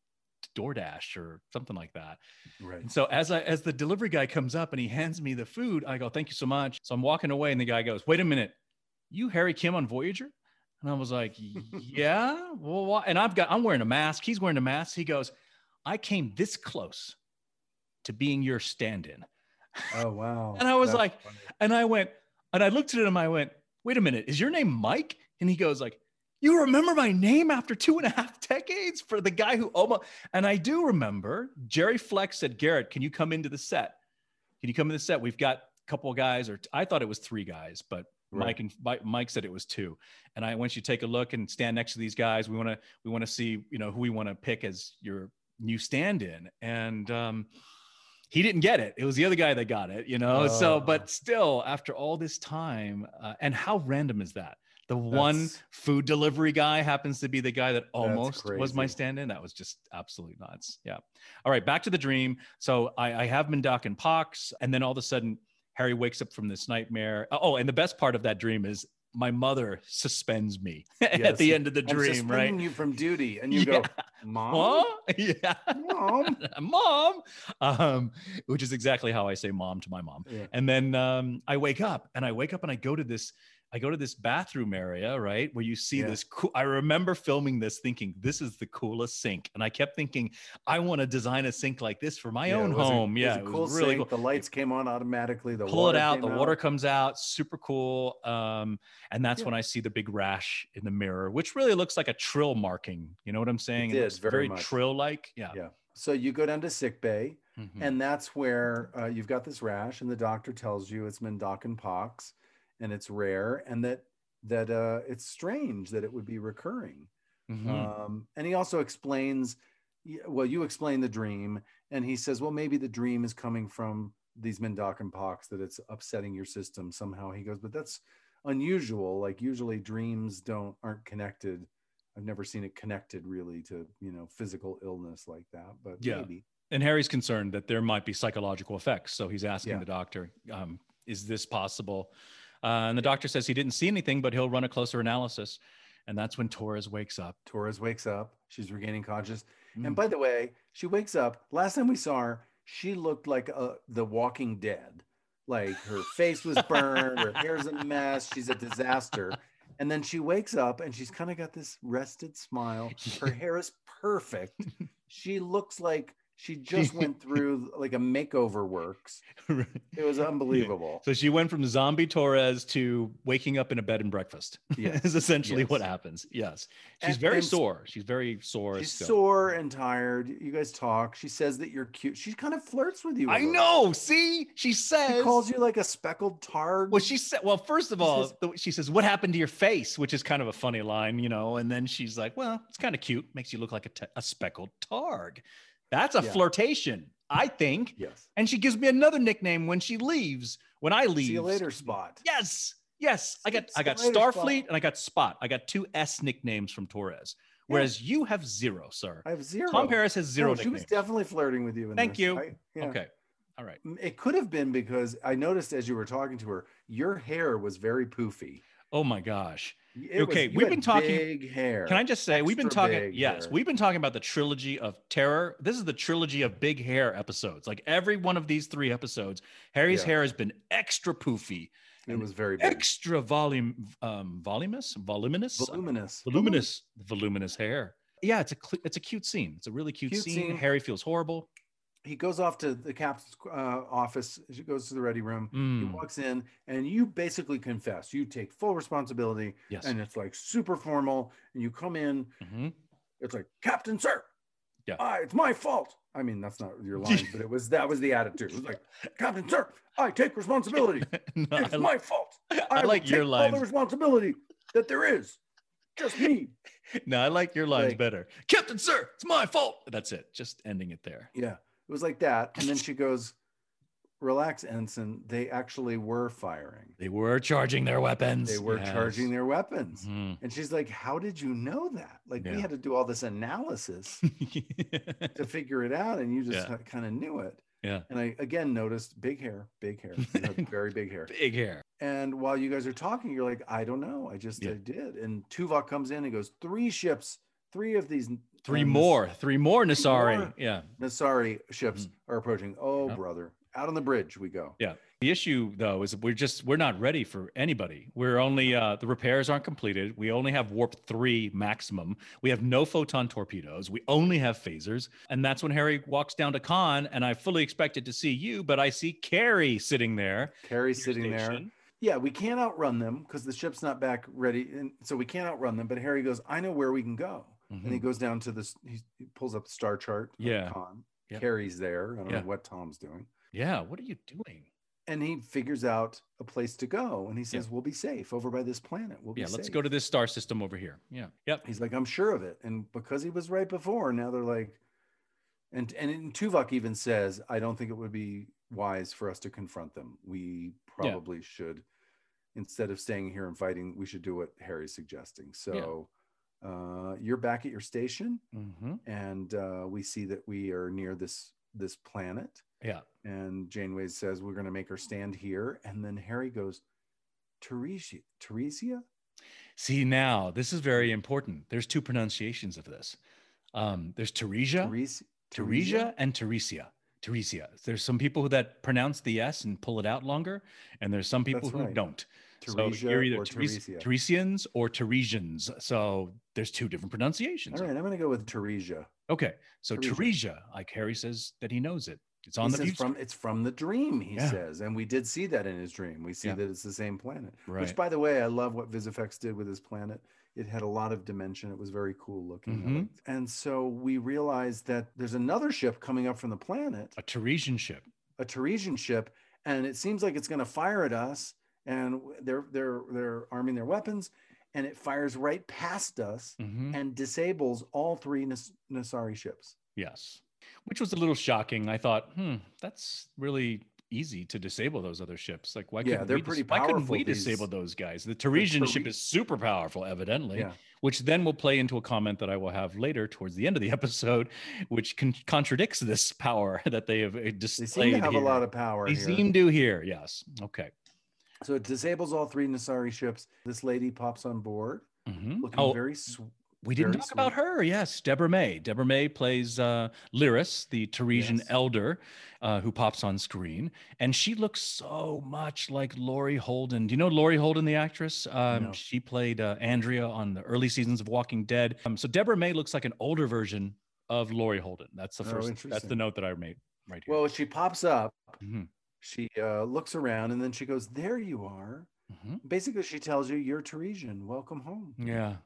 DoorDash or something like that. Right. And so as I as the delivery guy comes up and he hands me the food, I go, "Thank you so much." So I'm walking away, and the guy goes, "Wait a minute, you Harry Kim on Voyager?" And I was like, "Yeah." Well, why? and I've got I'm wearing a mask. He's wearing a mask. He goes, "I came this close to being your stand-in," Oh wow. And I was That's like- funny. and I went, and I looked at him. I went, "Wait a minute, is your name Mike?" And he goes, "Like." You remember my name after two and a half decades for the guy who almost, and I do remember Jerry Fleck said, Garrett, can you come into the set? Can you come in the set? We've got a couple of guys, or I thought it was three guys, but Right. Mike and Mike, Mike said it was two. And I want you to take a look and stand next to these guys. We want to we want to see you know who we want to pick as your new stand-in. And um, he didn't get it. It was the other guy that got it. You know. so, Oh. but still, after all this time, uh, and how random is that? The one food delivery guy happens to be the guy that almost was my stand-in. That was just absolutely nuts. Yeah. All right, back to the dream. So I, I have Mendakan pox, and then all of a sudden, Harry wakes up from this nightmare. Oh, and the best part of that dream is my mother suspends me at the end of the dream, I'm dream, right? suspending you from duty, and you Yeah. go, mom, Huh? Yeah. mom. mom. Um, which is exactly how I say mom to my mom. Yeah. And then um, I wake up and I wake up and I go to this, I go to this bathroom area, right? Where you see Yeah. this cool. I remember filming this thinking, this is the coolest sink. And I kept thinking, I want to design a sink like this for my Yeah, own it was a- home. it was yeah, a it was cool really sink. cool. The lights came on automatically. The Pull it out, the water comes out, super cool. Um, and that's Yeah. when I see the big rash in the mirror, which really looks like a trill marking. You know what I'm saying? did, looks very very trill like. Yeah. Yeah. So you go down to sick bay, Mhm. and that's where uh, you've got this rash, and the doctor tells you it's Mendakan pox, and it's rare, and that that uh, it's strange that it would be recurring. Mhm. Um, and he also explains, well, you explain the dream, and he says, well, maybe the dream is coming from these Mendakan pox that it's upsetting your system somehow. He goes, but that's unusual. Like usually dreams don't aren't connected. I've never seen it connected really to you know physical illness like that, but Yeah. maybe. and Harry's concerned that there might be psychological effects. So he's asking Yeah. the doctor, um, "Is this possible?" Uh, and the doctor says he didn't see anything, but he'll run a closer analysis. And that's when Torres wakes up. Torres wakes up. She's regaining conscious. And Mm. by the way, she wakes up. Last time we saw her, she looked like uh, the Walking Dead. Like her face was burned, her hair's a mess. She's a disaster. And then she wakes up and she's kind of got this rested smile. Her hair is perfect. She looks like she just went through like a makeover works. It was unbelievable. so she went from zombie Torres to waking up in a bed and breakfast. Yes. is essentially what happens. Yes, she's And- very and sore. She's very sore. She's still. sore and tired. You guys talk. She says that you're cute. She kind of flirts with you. I know. See, she says. She calls you like a speckled targ. Well, she said, well, first of She all, says- she says, what happened to your face? Which is kind of a funny line, you know? And then she's like, well, it's kind of cute. Makes you look like a, t- a speckled targ. That's a Yeah. flirtation, I think. yes. And she gives me another nickname when she leaves, when I leave. See you later, Spot. Yes. Yes. I got, I got later, Spot. Starfleet and I got Spot. I got two S nicknames from Torres, whereas you have zero, sir. I have zero. Tom Paris has zero No, she was definitely flirting with you. In Thank this. you. I- yeah. Okay. All right. It could have been because I noticed as you were talking to her, your hair was very poofy. Oh my gosh. It Okay, you we've been talking- Big hair. Can I just say we've been talking? Yes, hair. we've been talking about the trilogy of terror. This is the trilogy of big hair episodes. Like every one of these three episodes, Harry's Yeah. hair has been extra poofy, It was very big. extra volume, um, voluminous, voluminous, voluminous. voluminous, voluminous hair. Yeah, it's a cl- it's a cute scene. It's a really cute, Cute scene. scene. Harry feels horrible. He goes off to the captain's uh, office. He goes to the ready room. He Mm, walks in, and you basically confess. You take full responsibility, yes. and it's like super formal. And you come in. Mhm. It's like Captain, sir. Yeah. "Ah, it's my fault. I mean, that's not your line, but it was that was the attitude. It was like, Captain, sir, I take responsibility. No, It's I, my fault. I will like your take all the responsibility that there is. Just me. No, I like your lines Like- better. Captain, sir, it's my fault. That's it. Just ending it there. Yeah. It was like that. And then she goes, Relax, Ensign. They actually were firing. They were charging their weapons. They were charging their weapons. Mhm. And she's like, How did you know that? Like, Yeah. we had to do all this analysis to figure it out, and you just Yeah. kind of knew it. Yeah. And I again noticed big hair, big hair, very big hair. Big hair. And while you guys are talking, you're like, I don't know. I just Yeah. I did. And Tuvok comes in and goes, Three ships, three of these Three um, more. Three more Nasari. more. Yeah. Nasari ships Mhm. are approaching. Oh, Yeah. brother. Out on the bridge we go. Yeah. The issue though is we're just we're not ready for anybody. We're only uh the repairs aren't completed. We only have warp 3 maximum. We have no photon torpedoes. We only have phasers. And that's when Harry walks down to conn and I fully expected to see you, but I see Cari sitting there. Cari's your sitting there. Yeah, we can't outrun them because the ship's not back ready. And so we can't outrun them. But Harry goes, I know where we can go. And he Mhm. goes down to this, he he pulls up the star chart. Yeah. conn. Yep. Cari's there. I don't Yeah. know what Tom's doing. Yeah, what are you doing? And he figures out a place to go. And he says, We'll be safe over by this planet. We'll be Yeah, let's go to this star system over here. Yeah. Yep. He's like, I'm sure of it. And because he was right before, now they're like, and and in Tuvok even says, I don't think it would be wise for us to confront them. We probably should, instead of staying here and fighting, we should do what Harry's suggesting. So uh, you're back at your station, hmm and uh, we see that we are near this this planet. Yeah. And Janeway says, We're gonna make her stand here. And then Harry goes, Taresia, Taresia? See now, this is very important. There's two pronunciations of this. Um, there's Taresia, Taresia? Taresia, and Taresia. Taresia. There's some people who that pronounce the S and pull it out longer, and there's some people That's who right. don't. Taresia so you're either or Teres- Taresia? Taresians or Taresians. So there's two different pronunciations. All right, I'm going to go with Taresia. Okay. So Taresia. Taresia, like Harry says that he knows it. It's on He the from it's from the dream. He Yeah. says, and we did see that in his dream. We see Yeah. that it's the same planet. right. Which, by the way, I love what Visifex did with his planet. It had a lot of dimension. It was very cool looking. I Mhm. And so we realized that there's another ship coming up from the planet, a Taresian ship. a Taresian ship, and it seems like it's going to fire at us. And they're they're they're arming their weapons, and it fires right past us Mhm. and disables all three Nas- Nasari ships. Yes. Which was a little shocking. I thought, hmm, that's really easy to disable those other ships. Like, why Yeah, couldn't they're we dis- pretty why couldn't we these- disable those guys? The Taresian ship is super powerful, evidently. Yeah. Which then will play into a comment that I will have later towards the end of the episode, which con- contradicts this power that they have uh, They seem to have here. a lot of power. They here. seem to here. Yes. Okay. So it disables all three Nasari ships. This lady pops on board, Mhm. looking Oh, very sw- we didn't talk about her. Yes, Deborah May. Deborah May plays uh, Lyris, the Taresian Yes. elder, uh, who pops on screen, and she looks so much like Laurie Holden. Do you know Laurie Holden, the actress? Um, No. She played uh, Andrea on the early seasons of Walking Dead. Um, so Deborah May looks like an older version of Laurie Holden. That's the Oh, first. that's the note that I made right here. Well, she pops up. Mhm. She uh, looks around and then she goes, "There you are." Mhm. Basically, she tells you, "You're Taresian. Welcome home." Yeah.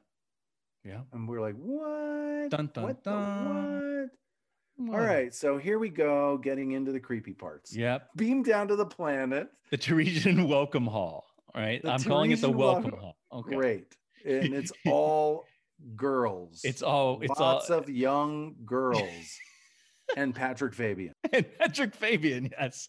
Yeah. And we're like, "What? Dun, dun, what? dun. what?" All Well, so here we go, getting into the creepy parts. Yep. Beam down to the planet. The Taresian Welcome Hall. All right. The I'm calling it the Welcome Welcome- Hall. Okay. Great, and it's all girls. It's all. It's all. lots of young girls, and Patrick Fabian. and Patrick Fabian, yes.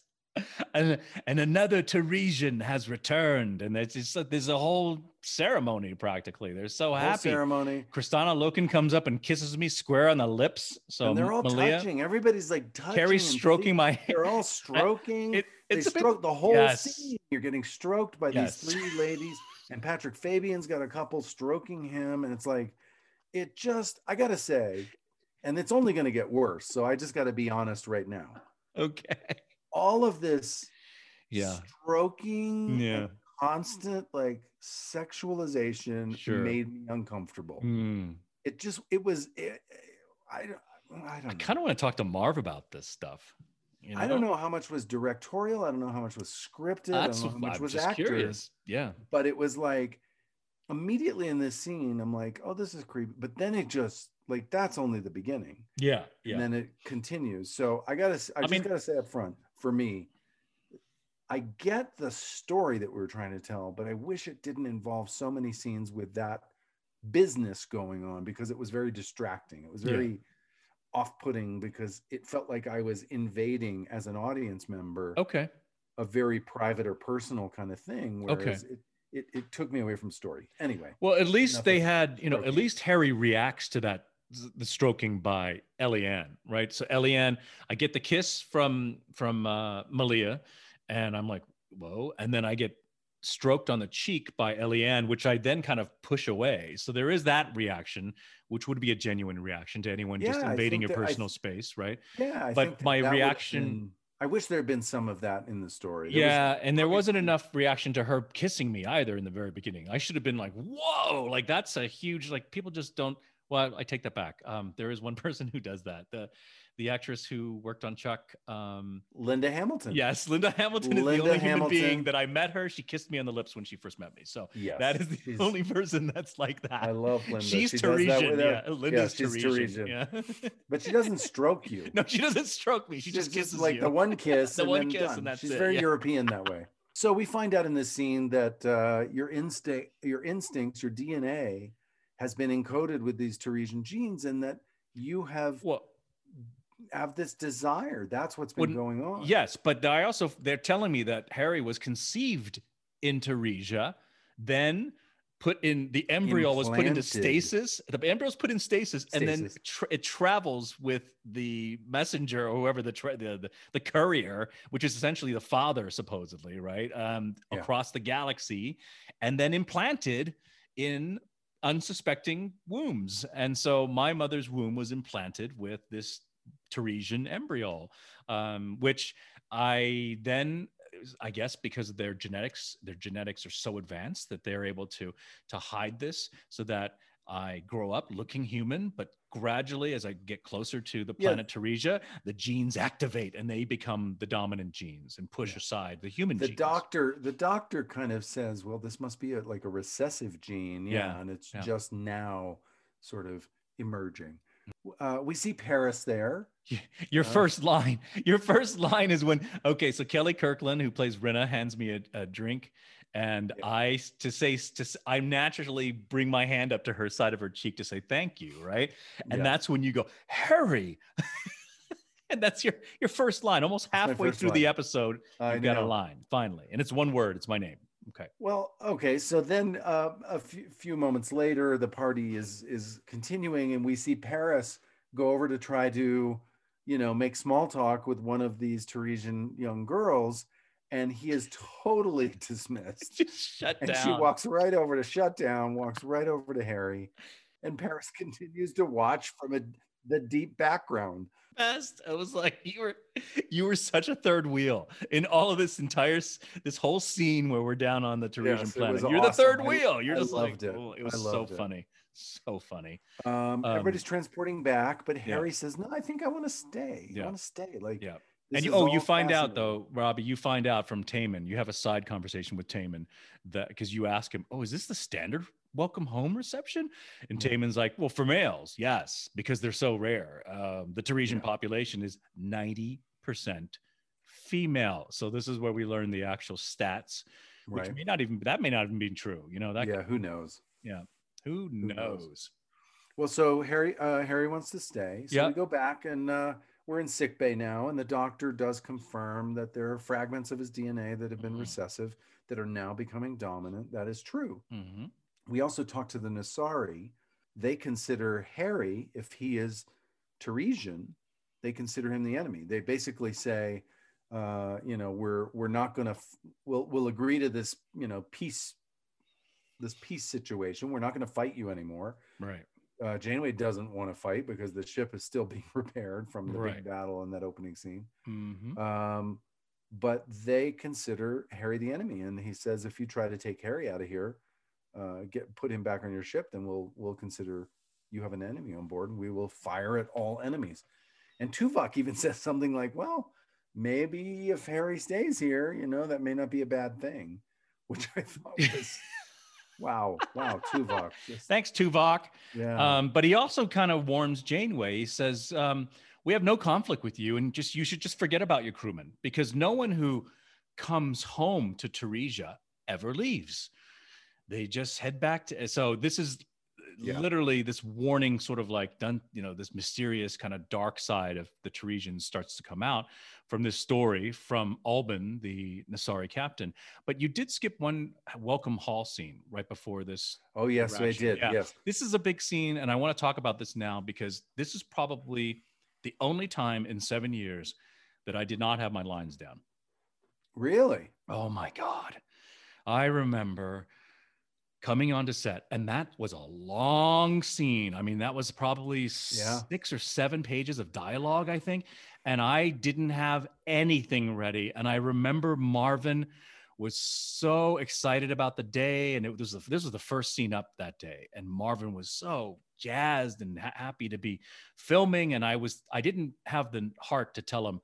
And, and another Taresian has returned, and it's just like there's a whole ceremony practically. They're so Whole happy. ceremony. Kristanna Loken comes up and kisses me square on the lips. So and they're all Malia, touching. Everybody's like touching. Carrie's stroking my hair. They're all stroking. It, they it's a bit- stroke the whole yes. scene. You're getting stroked by Yes. these three ladies, and Patrick Fabian's got a couple stroking him, and it's like, it just. I gotta say, and it's only going to get worse. So I just got to be honest right now. okay. All of this, Yeah. stroking, Yeah. constant like sexualization Sure. made me uncomfortable. Hmm. It just, it was, it, I. I I don't know. kind of want to talk to Marv about this stuff. you I don't know how much was directorial. I don't know how much was scripted. That's I don't know how much I'm was just actors. curious. Yeah. But it was like immediately in this scene, I'm like, oh, this is creepy. But then it just like that's only the beginning. Yeah. Yeah. and then it continues. So I gotta, I, I just mean- gotta say up front, for me, I get the story that we were trying to tell, but I wish it didn't involve so many scenes with that business going on because it was very distracting. It was Yeah. very off-putting because it felt like I was invading as an audience member okay. a very private or personal kind of thing. Okay. Whereas it, it, it took me away from story. Anyway, Well, at least they had, you know, at least Harry reacts to that the stroking by Eliann, right? So Eliann, I get the kiss from from uh, Malia, and I'm like, whoa, and then I get stroked on the cheek by Eliann, which I then kind of push away. So there is that reaction, which would be a genuine reaction to anyone just Yeah, I invading your that- personal th- space, right? yeah, I But my reaction- been- I wish there had been some of that in the story. There was- Yeah, and there wasn't enough reaction to her kissing me either in the very beginning. I should have been like, "Whoa!" Like that's a huge like people just don't. Well, I take that back. Um, there is one person who does that. The the actress who worked on Chuck. Um, Linda Hamilton. yes, Linda Hamilton is the only human being that I met her. She kissed me on the lips when she first met me. So Yes, that is the she's- only person that's like that. I love Linda. She's She Taresian. Yeah, Linda's she's Taresian. Yeah. but she doesn't stroke you. no, she doesn't stroke me. She She's just kisses like you. the one kiss, The and one kiss done. and that's She's it, very yeah. European that way. So we find out in this scene that uh, your instinct, your instincts, your DNA has been encoded with these Taresian genes, and that you have well, have this desire. That's what's been going on. Yes, but I also they're telling me that Harry was conceived in Taresia, then put in the embryo was put into stasis. The embryo was put in stasis, and then tra- it travels with the messenger or whoever the, tra- the the the courier, which is essentially the father, supposedly, right, um, Yeah. across the galaxy, and then implanted in unsuspecting wombs. And so my mother's womb was implanted with this Taresian embryo, um, which I then, I guess, because of their genetics, their genetics are so advanced that they're able to to hide this, so that I grow up looking human, but gradually, as I get closer to the Yeah. planet Taresia, the genes activate and they become the dominant genes and push Yeah. aside the human the genes. doctor the doctor kind of says well this must be a, like a recessive gene yeah, Yeah, and it's yeah. just now sort of emerging uh, we see paris there Your Uh, first line, your first line is when okay, so Kelli Kirkland, who plays Rinna, hands me a, a drink, and Yeah. I to say to I naturally bring my hand up to her side of her cheek to say thank you, right? And Yeah. that's when you go Harry, and that's your your first line. Almost halfway through the episode, I you've got a line finally, and it's one word. It's my name. Okay. well okay so then uh, a few, few moments later the party is is continuing and we see paris go over to try to you know make small talk with one of these taresian young girls and he is totally dismissed Just shut down. and down. she walks right over to shut down walks right over to harry and paris continues to watch from a, the deep background best. I was like, you were, you were such a third wheel in all of this entire, this whole scene where we're down on the Taresian Yes, planet. You're the third wheel. You're I just like, it. oh, it was so it. funny, so funny. um, everybody's transporting back but yeah. harry says no i think i want to stay i want to stay like Yeah. This and you, oh, you find out though, Robbie, you find out from Taymon. You have a side conversation with Taymon that because you ask him, "Oh, is this the standard welcome home reception?" And Yeah. Taymon's like, "Well, for males, yes, because they're so rare. Um, the Taresian Yeah. population is ninety percent female. So this is where we learn the actual stats, which right may not even that may not even be true. You know that yeah who knows Yeah, who knows? knows? well so harry uh, harry wants to stay so Yeah. we go back and uh, we're in sick bay now and the doctor does confirm that there are fragments of his dna that have been Mhm. recessive that are now becoming dominant that is true Mhm. we also talked to the Nasari. They consider Harry, if he is Taresian, they consider him the enemy. They basically say, uh, you know, we're we're not going to f- we'll we'll agree to this, you know, peace this peace situation. We're not going to fight you anymore. Right. Uh, Janeway doesn't want to fight because the ship is still being repaired from the Right. big battle in that opening scene. Mhm. Um, but they consider Harry the enemy, and he says, if you try to take Harry out of here, uh, get put him back on your ship, then we'll we'll consider you have an enemy on board and we will fire at all enemies. And Tuvok even says something like, well, maybe if Harry stays here, you know, that may not be a bad thing, which I thought was wow, wow, Tuvok. Just, Thanks, Tuvok. yeah. Um, but he also kind of warns Janeway. He says, um, "We have no conflict with you, and just you should just forget about your crewmen because no one who comes home to Taresia ever leaves. They just head back to." So this is Yeah. literally this warning, sort of like done. You know, this mysterious kind of dark side of the Taresians starts to come out from this story from Albin, the Nasari captain. But you did skip one uh, welcome hall scene right before this oh, yes, I did. yeah. Yes. this is a big scene and i want to talk about this now because this is probably the only time in seven years that i did not have my lines down Really? oh my god i remember coming onto set and that was a long scene i mean that was probably Yeah. six or seven pages of dialogue i think and i didn't have anything ready and i remember marvin was so excited about the day and it was this was the first scene up that day and marvin was so jazzed and ha- happy to be filming and i was i didn't have the heart to tell him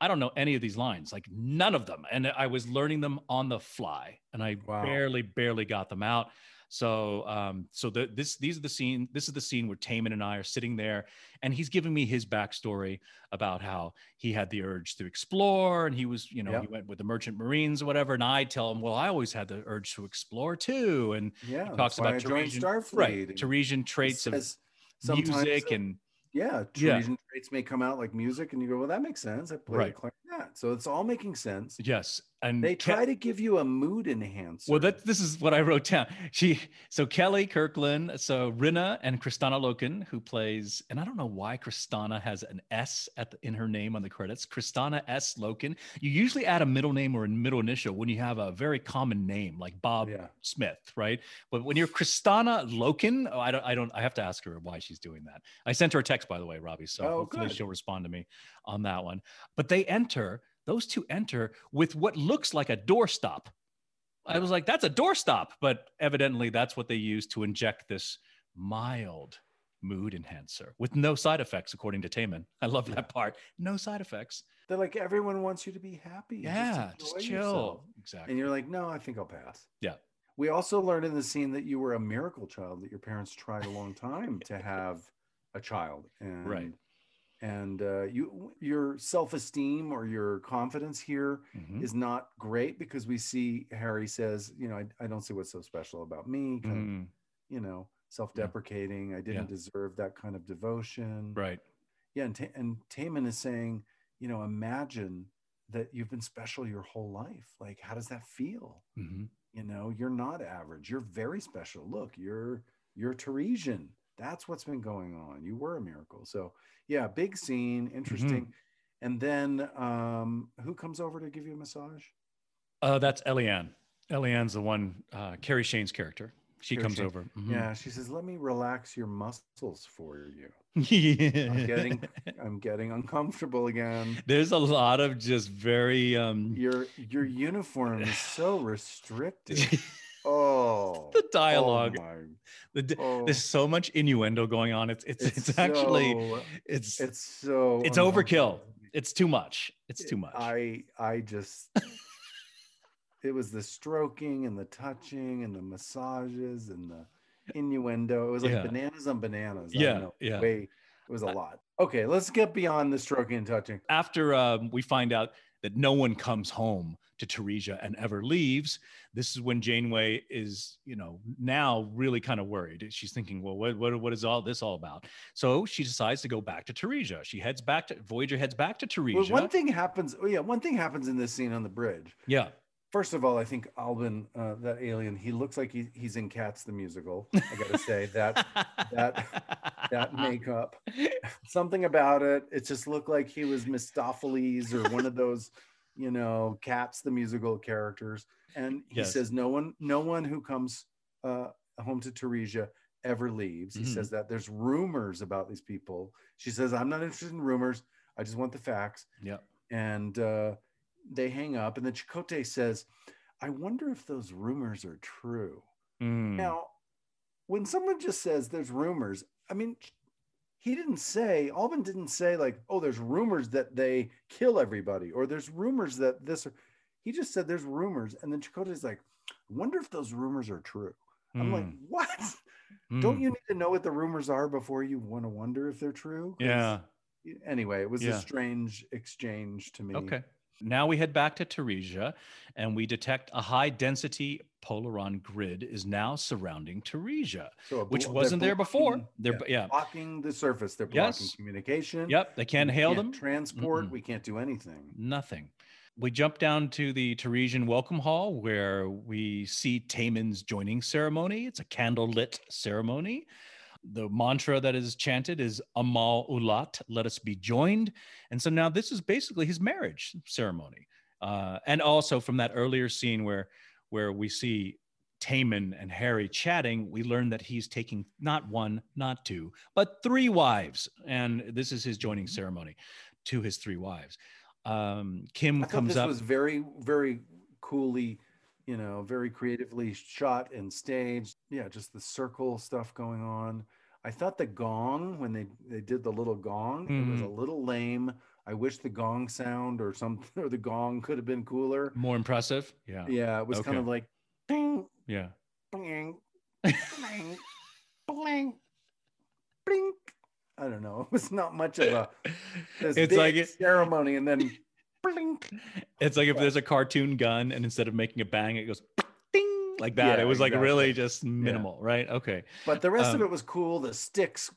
i don't know any of these lines like none of them and i was learning them on the fly and i Wow. barely barely got them out so um so the, this these are the scene this is the scene where Taymon and I are sitting there and he's giving me his backstory about how he had the urge to explore and he was you know Yeah. he went with the merchant marines or whatever and I tell him well I always had the urge to explore too and Yeah. he talks about Taresian, right Taresian traits of says music and yeah, Yeah. Taresian traits may come out like music, and you go, well, that makes sense. I play Right. clarinet, so it's all making sense. yes and They Ke- try to give you a mood enhancer. Well, that this is what I wrote down. She so Kelli Kirkland, so Rinna and Kristanna Loken, who plays, and I don't know why Kristanna has an S at the, in her name on the credits. Kristanna S Loken. You usually add a middle name or a middle initial when you have a very common name like Bob yeah, Smith, right? But when you're Kristanna Loken, oh, I don't, I don't, I have to ask her why she's doing that. I sent her a text, by the way, Robbie. So Oh, hopefully good. she'll respond to me on that one. But they enter, those two enter with what looks like a doorstop. I was like, that's a doorstop. But evidently, that's what they use to inject this mild mood enhancer with no side effects, according to Taymon. I love Yeah. that part. No side effects. they're like everyone wants you to be happy. Yeah, just, enjoy chill. yourself." Exactly. And you're like, no, I think I'll pass. Yeah. We also learned in the scene that you were a miracle child, that your parents tried a long time to have a child. And, Right. And uh, you, your self-esteem or your confidence here Mhm. is not great because we see Harry says, you know, I, I don't see what's so special about me. Kind of, Mhm. you know, self-deprecating. I didn't deserve that kind of devotion. Right. Yeah, and Ta- and Taymon is saying, you know, imagine that you've been special your whole life. Like, how does that feel? hmm You know, you're not average. You're very special. Look, you're you're Taresian. That's what's been going on. You were a miracle. So yeah, big scene, interesting. And then um, who comes over to give you a massage? Uh, that's Eliann. Eliann's the one, uh, Cari Shayne's character. She Cari comes Shayne. over. Mhm. Yeah, she says, "Let me relax your muscles for you." yeah. I'm getting I'm getting uncomfortable again. There's a lot of just very um Your your uniform is so restricted. Oh, the dialogue. Oh, the, oh. There's so much innuendo going on. It's it's it's, actually so- it's it's so it's overkill. it's too much. It's too much. I I just it was the stroking and the touching and the massages and the innuendo. It was like Yeah. bananas on bananas. I don't yeah, know. yeah. Way it was a lot. Okay, let's get beyond the stroking and touching. After um, we find out that no one comes home to Taresia and ever leaves, this is when Janeway is, you know, now really kind of worried. She's thinking, well, what, what, what is all this all about? So she decides to go back to Taresia. She heads back to Voyager, heads back to Well, Taresia. one thing happens. Oh yeah, one thing happens in this scene on the bridge. yeah. First of all, I think Albin, uh, that alien, he looks like he, he's in Cats the musical. I gotta say that that- that makeup, something about it. It just looked like he was Mistoffelees or one of those, you know, Cats the musical characters. And he Yes. says, no one, no one who comes uh, home to Taresia ever leaves. He Mhm. says that there's rumors about these people. She says, I'm not interested in rumors. I just want the facts yeah. and uh, they hang up. And then Chakotay says, I wonder if those rumors are true. Mm. Now, when someone just says there's rumors, I mean, he didn't say Alban didn't say like, oh, there's rumors that they kill everybody, or there's rumors that this. Or, he just said there's rumors, and then Chakotay's like, I wonder if those rumors are true. I'm like, Mm. what? Don't Mm. you need to know what the rumors are before you want to wonder if they're true? Yeah. Anyway, it was Yeah. a strange exchange to me. Okay. Now we head back to Taresia and we detect a high density Polaron grid is now surrounding Taresia, So which blo- wasn't they're there before. blocking- They're, yeah, yeah. blocking the surface. They're blocking Yes. communication. Yep. They can't We hail can't them. Transport. Mm-mm. We can't do anything. Nothing. We jump down to the Taresian welcome hall where we see Taymon's joining ceremony. It's a candlelit ceremony. The mantra that is chanted is Amal Ulat, let us be joined. And so now this is basically his marriage ceremony. Uh, and also from that earlier scene where where we see Taymon and Harry chatting, we learn that he's taking not one, not two, but three wives. And this is his joining ceremony to his three wives. Um, Kim comes this up. was very, very coolly, you know, very creatively shot and staged. Yeah, just the circle stuff going on. I thought the gong when they they did the little gong, it was a Mm-hmm. little lame. I wish the gong sound or something or the gong could have been cooler. more impressive. Yeah. Yeah, it was kind of like ding, Yeah. bling, bling, bling, bling. I don't know. It was not much of a It's like it- ceremony, and then blink. It's like if there's a cartoon gun and instead of making a bang, it goes ding like that. Yeah, it was like really just minimal, right? Okay. But the rest Um, of it was cool. The sticks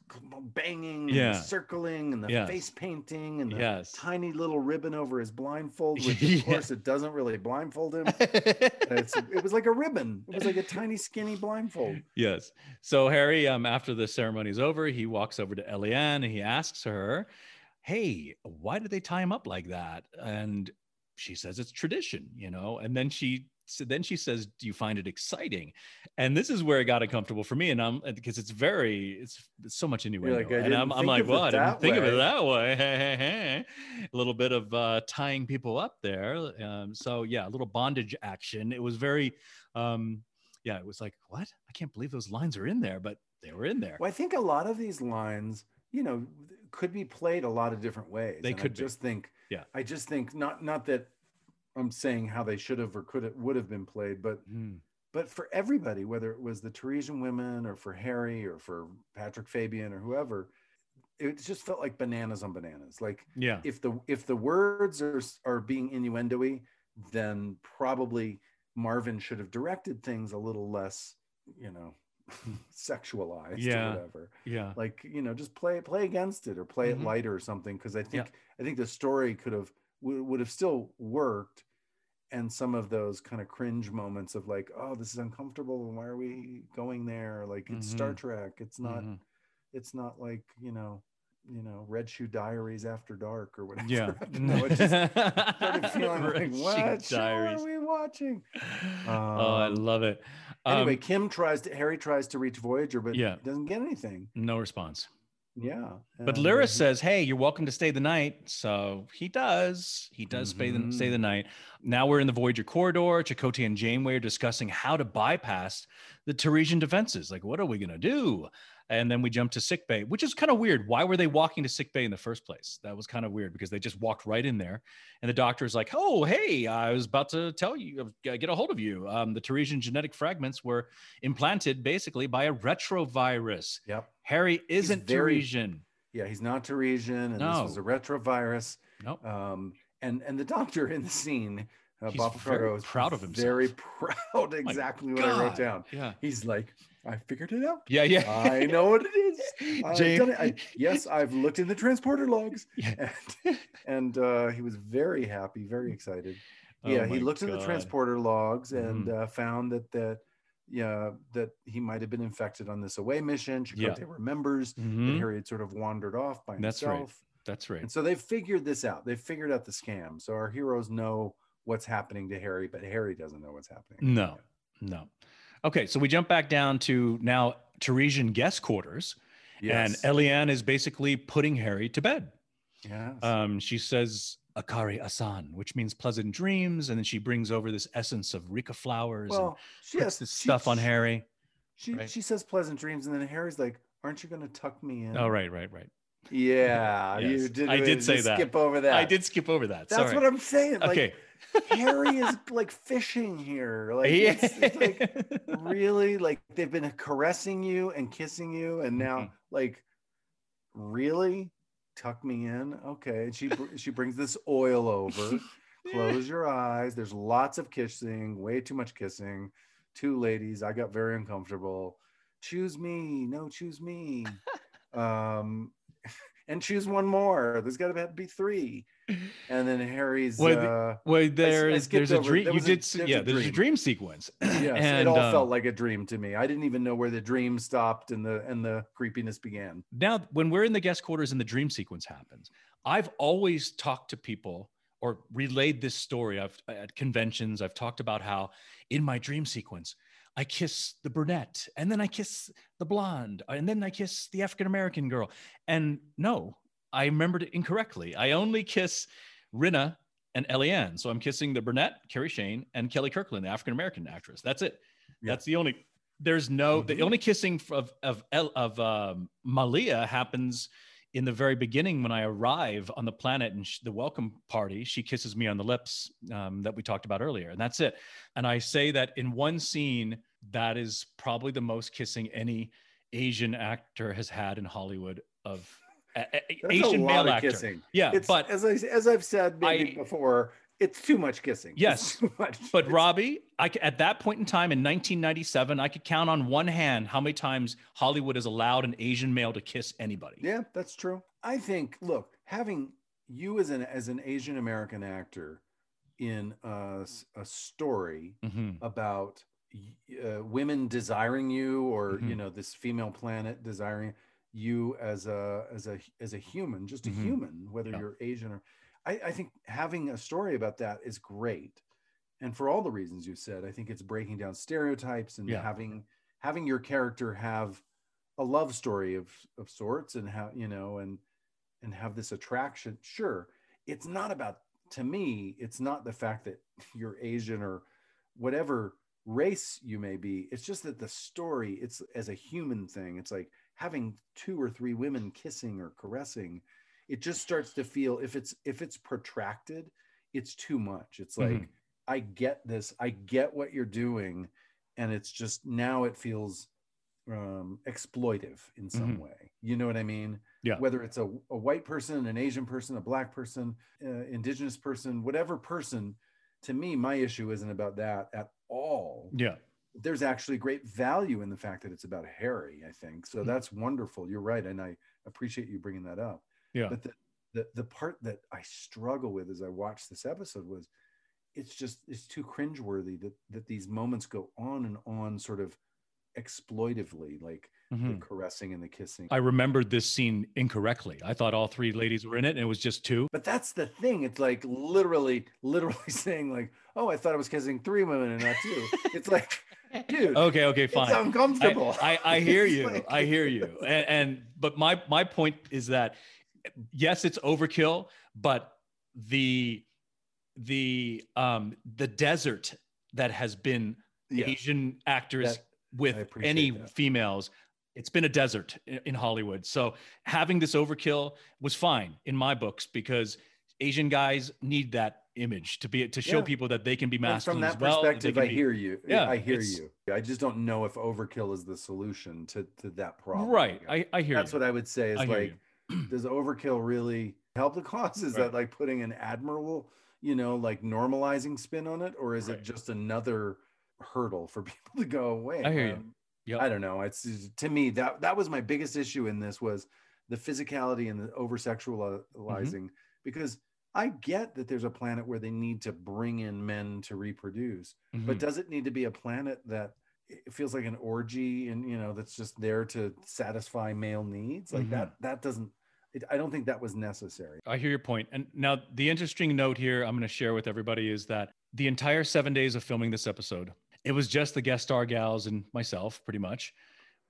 banging, Yeah. the circling, and the face painting, and the Yes. tiny little ribbon over his blindfold, which of Yeah. course it doesn't really blindfold him. It's, it was like a ribbon. It was like a tiny, skinny blindfold. yes. So Harry, um, after the ceremony is over, he walks over to Eliann and he asks her, "Hey, why did they tie him up like that?" And she says it's tradition, you know. And then she so then she says, "Do you find it exciting?" And this is where it got uncomfortable for me, and I'm because it's very it's, it's so much innuendo, like, and I'm, I'm like, "What? well, I didn't think of it that way. a little bit of uh, tying people up there. Um, so yeah, a little bondage action. It was very, um, yeah, it was like, what? I can't believe those lines are in there, but they were in there. Well, I think a lot of these lines, you know, could be played a lot of different ways. They and could I be. just think, Yeah. I just think not not that I'm saying how they should have or could have would have been played, but Hmm. but for everybody, whether it was the Taresian women or for Harry or for Patrick Fabian or whoever, it just felt like bananas on bananas. Like Yeah. if the if the words are are being innuendo-y, then probably Marvin should have directed things a little less, you know, sexualized Yeah. or whatever. Yeah. Like you know, just play play against it or play Mhm. it lighter or something. Because I think Yeah. I think the story could have would would have still worked. And some of those kind of cringe moments of like, oh, this is uncomfortable, and why are we going there? Like it's Star Mhm. Trek. It's not Mhm. it's not like you know you know red shoe diaries after dark or whatever Yeah. Don't it just started feeling like what show Diaries. are we watching oh, I Um, love it. Anyway Um, kim tries to harry tries to reach voyager but Yeah. doesn't get anything no response. yeah But and, Lyra says, "Hey, you're welcome to stay the night." So he does. He does stay, the, stay the Mhm. night. Now we're in the Voyager corridor. Chakotay and Janeway are discussing how to bypass the Taresian defenses. Like, what are we gonna do? And then we jump to sickbay, which is kind of weird. Why were they walking to sickbay in the first place? That was kind of weird because they just walked right in there. And the doctor is like, "Oh, hey, I was about to tell you, uh, get a hold of you. Um, the Taresian genetic fragments were implanted basically by a retrovirus. yep Harry isn't very- Taresian." yeah he's not Taresian, and this was a retrovirus Nope. um and and the doctor in the scene uh, Bob very is proud of himself. very proud exactly what I wrote down Yeah. he's like I figured it out Yeah. Yeah. I know what it is I've Jane- done it. I, yes, I've looked in the transporter logs, Yeah. and, and uh, he was very happy, very excited. Yeah, Oh he my looked in the Mm-hmm. transporter logs and uh, found that that yeah that he might have been infected on this away mission. Yeah. Chakotay remembers that Mhm. Harry had sort of wandered off by That's right. himself, That's right. and so they've figured this out. They've figured out the scam. So our heroes know what's happening to Harry, but Harry doesn't know what's happening. No, no. Okay, so we jump back down to now Taresian guest quarters, and Yes. Eliann is basically putting Harry to bed. yes. Um, she says Akari Asan, which means pleasant dreams, and then she brings over this essence of Rika flowers and she puts has this she- stuff on Harry. She right? she says pleasant dreams, and then Harry's like, aren't you going to tuck me in? Oh, right, right, right. Yeah, Yes, you did. I did say that. Skip over that. I did skip over that. That's Sorry. what I'm saying. Like, okay. Harry is like fishing here. Like, yeah. it's, it's like really like they've been caressing you and kissing you, and now Mhm. like really tuck me in. Okay, and she she brings this oil over. Close your eyes. There's lots of kissing. Way too much kissing. Two ladies. I got very uncomfortable. Choose me. No, choose me. um, and choose one more. There's got to be three. And then Harry's. Well, uh, Well, there's skipped there's a dream. there You a- did, yeah. a There's a dream. dream sequence. Yes, and it all um, felt like a dream to me. I didn't even know where the dream stopped and the and the creepiness began. now when we're in the guest quarters and the dream sequence happens i've always talked to people or relayed this story i've at conventions i've talked about how in my dream sequence i kiss the brunette and then i kiss the blonde and then i kiss the african american girl and no i remembered it incorrectly i only kiss Rinna and Eliann. So I'm kissing the brunette, Cari Shayne, and Kelli Kirkland, the African American actress. That's it. Yeah. That's the only. There's no the Mhm. only kissing of of El- of um, Malia happens in the very beginning when I arrive on the planet and sh- the welcome party. She kisses me on the lips um, that we talked about earlier, and that's it. And I say that in one scene, that is probably the most kissing any Asian actor has had in Hollywood of a- Asian male actor. kissing. Yeah, It's but as I as I've said maybe I- before, it's too much kissing. Yes, much. But Robbie, I at that point in time in 1997, I could count on one hand how many times Hollywood has allowed an Asian male to kiss anybody. Yeah, that's true. I think look, having you as an as an Asian American actor in a story Mhm. about uh, women desiring you or you Mhm. know this female planet desiring you as a as a as a human just a Mhm. human whether Yeah. you're asian or I, I think having a story about that is great. And for all the reasons you said i think it's breaking down stereotypes and Yeah. having having your character have a love story of of sorts and how you know and and have this attraction. Sure it's not about to me it's not the fact that you're asian or whatever race you may be. It's just that the story it's as a human thing it's like having two or three women kissing or caressing it just starts to feel if it's if it's protracted it's too much it's like Mhm. i get this i get what you're doing and it's just now it feels um exploitive in some Mhm. way you know what i mean Yeah. whether it's a, a white person an asian person a black person uh, indigenous person whatever person to me my issue isn't about that at all Yeah. there's actually great value in the fact that it's about harry i think so Mhm. that's wonderful you're right and i appreciate you bringing that up Yeah. but the, the the part that i struggle with as i watched this episode was it's just it's too cringeworthy that that these moments go on and on sort of exploitively like Mhm. the caressing and the kissing I remembered this scene incorrectly. I thought all three ladies were in it and it was just two. but that's the thing it's like literally literally saying like oh i thought i was kissing three women and not two it's like dude Okay, okay, it's fine. uncomfortable I, I, I hear you. like- I hear you. And, and but my my point is that yes, it's overkill, but the the um the desert that has been Yeah. Asian actors That- with any that. females, it's been a desert in Hollywood. So having this overkill was fine in my books because Asian guys need that image to be to show Yeah. people that they can be And masculine from that as well. perspective, I be- hear you. Yeah, I hear you. I just don't know if overkill is the solution to, to that problem. right. I, I hear That's you. what I would say is like, does overkill really help the cause? Is Right. that like putting an admirable, you know, like normalizing spin on it? Or is Right. it just another hurdle for people to go away? I hear you. Yep. I don't know. It's to me that that was my biggest issue in this was the physicality and the over sexualizing because I get that there's a planet where they need to bring in men to reproduce, but Mhm. does it need to be a planet that it feels like an orgy and you know that's just there to satisfy male needs like Mhm. that that doesn't it, i don't think that was necessary I hear your point. And now the interesting note here I'm going to share with everybody is that the entire seven days of filming this episode, it was just the guest star gals and myself, pretty much.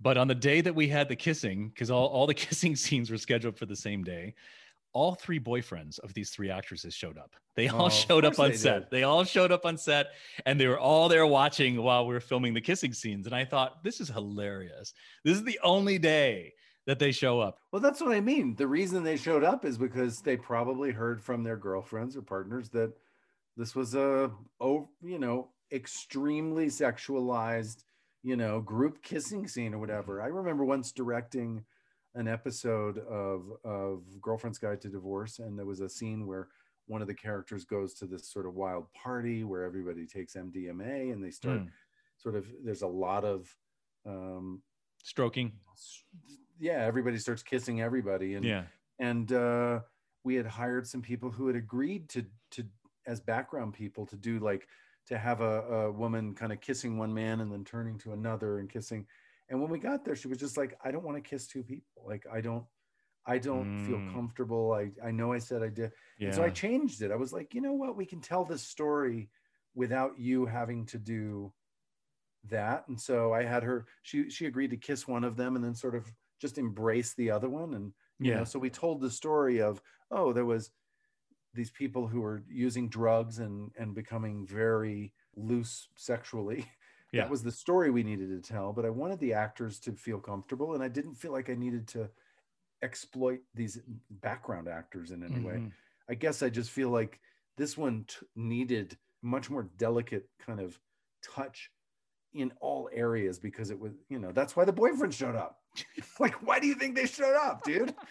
But on the day that we had the kissing, because all, all the kissing scenes were scheduled for the same day, all three boyfriends of these three actresses showed up. They all Oh, showed up on they set. did. They all showed up on set and they were all there watching while we were filming the kissing scenes. And I thought, this is hilarious. This is the only day that they show up. Well, that's what I mean. The reason they showed up is because they probably heard from their girlfriends or partners that this was a oh, you know, extremely sexualized, you know, group kissing scene or whatever. Mm-hmm. I remember once directing an episode of of Girlfriend's Guide to Divorce, and there was a scene where one of the characters goes to this sort of wild party where everybody takes MDMA and they start Mm. sort of there's a lot of um Stroking. yeah everybody starts kissing everybody and Yeah. and uh we had hired some people who had agreed to to as background people to do like to have a, a woman kind of kissing one man and then turning to another and kissing and when we got there she was just like i don't want to kiss two people like i don't i don't feel Mm. comfortable i i know i said i did Yeah. and so I changed it. I was like, you know what? We can tell this story without you having to do that. And so I had her, she she agreed to kiss one of them and then sort of just embrace the other one. And you yeah. know, so we told the story of, oh, there was these people who were using drugs and and becoming very loose sexually. Yeah. That was the story we needed to tell, but I wanted the actors to feel comfortable and I didn't feel like I needed to exploit these background actors in any way. Mhm. I guess I just feel like this one t- needed much more delicate kind of touch in all areas because it was, you know, that's why the boyfriend showed up. like, why do you think they showed up, dude?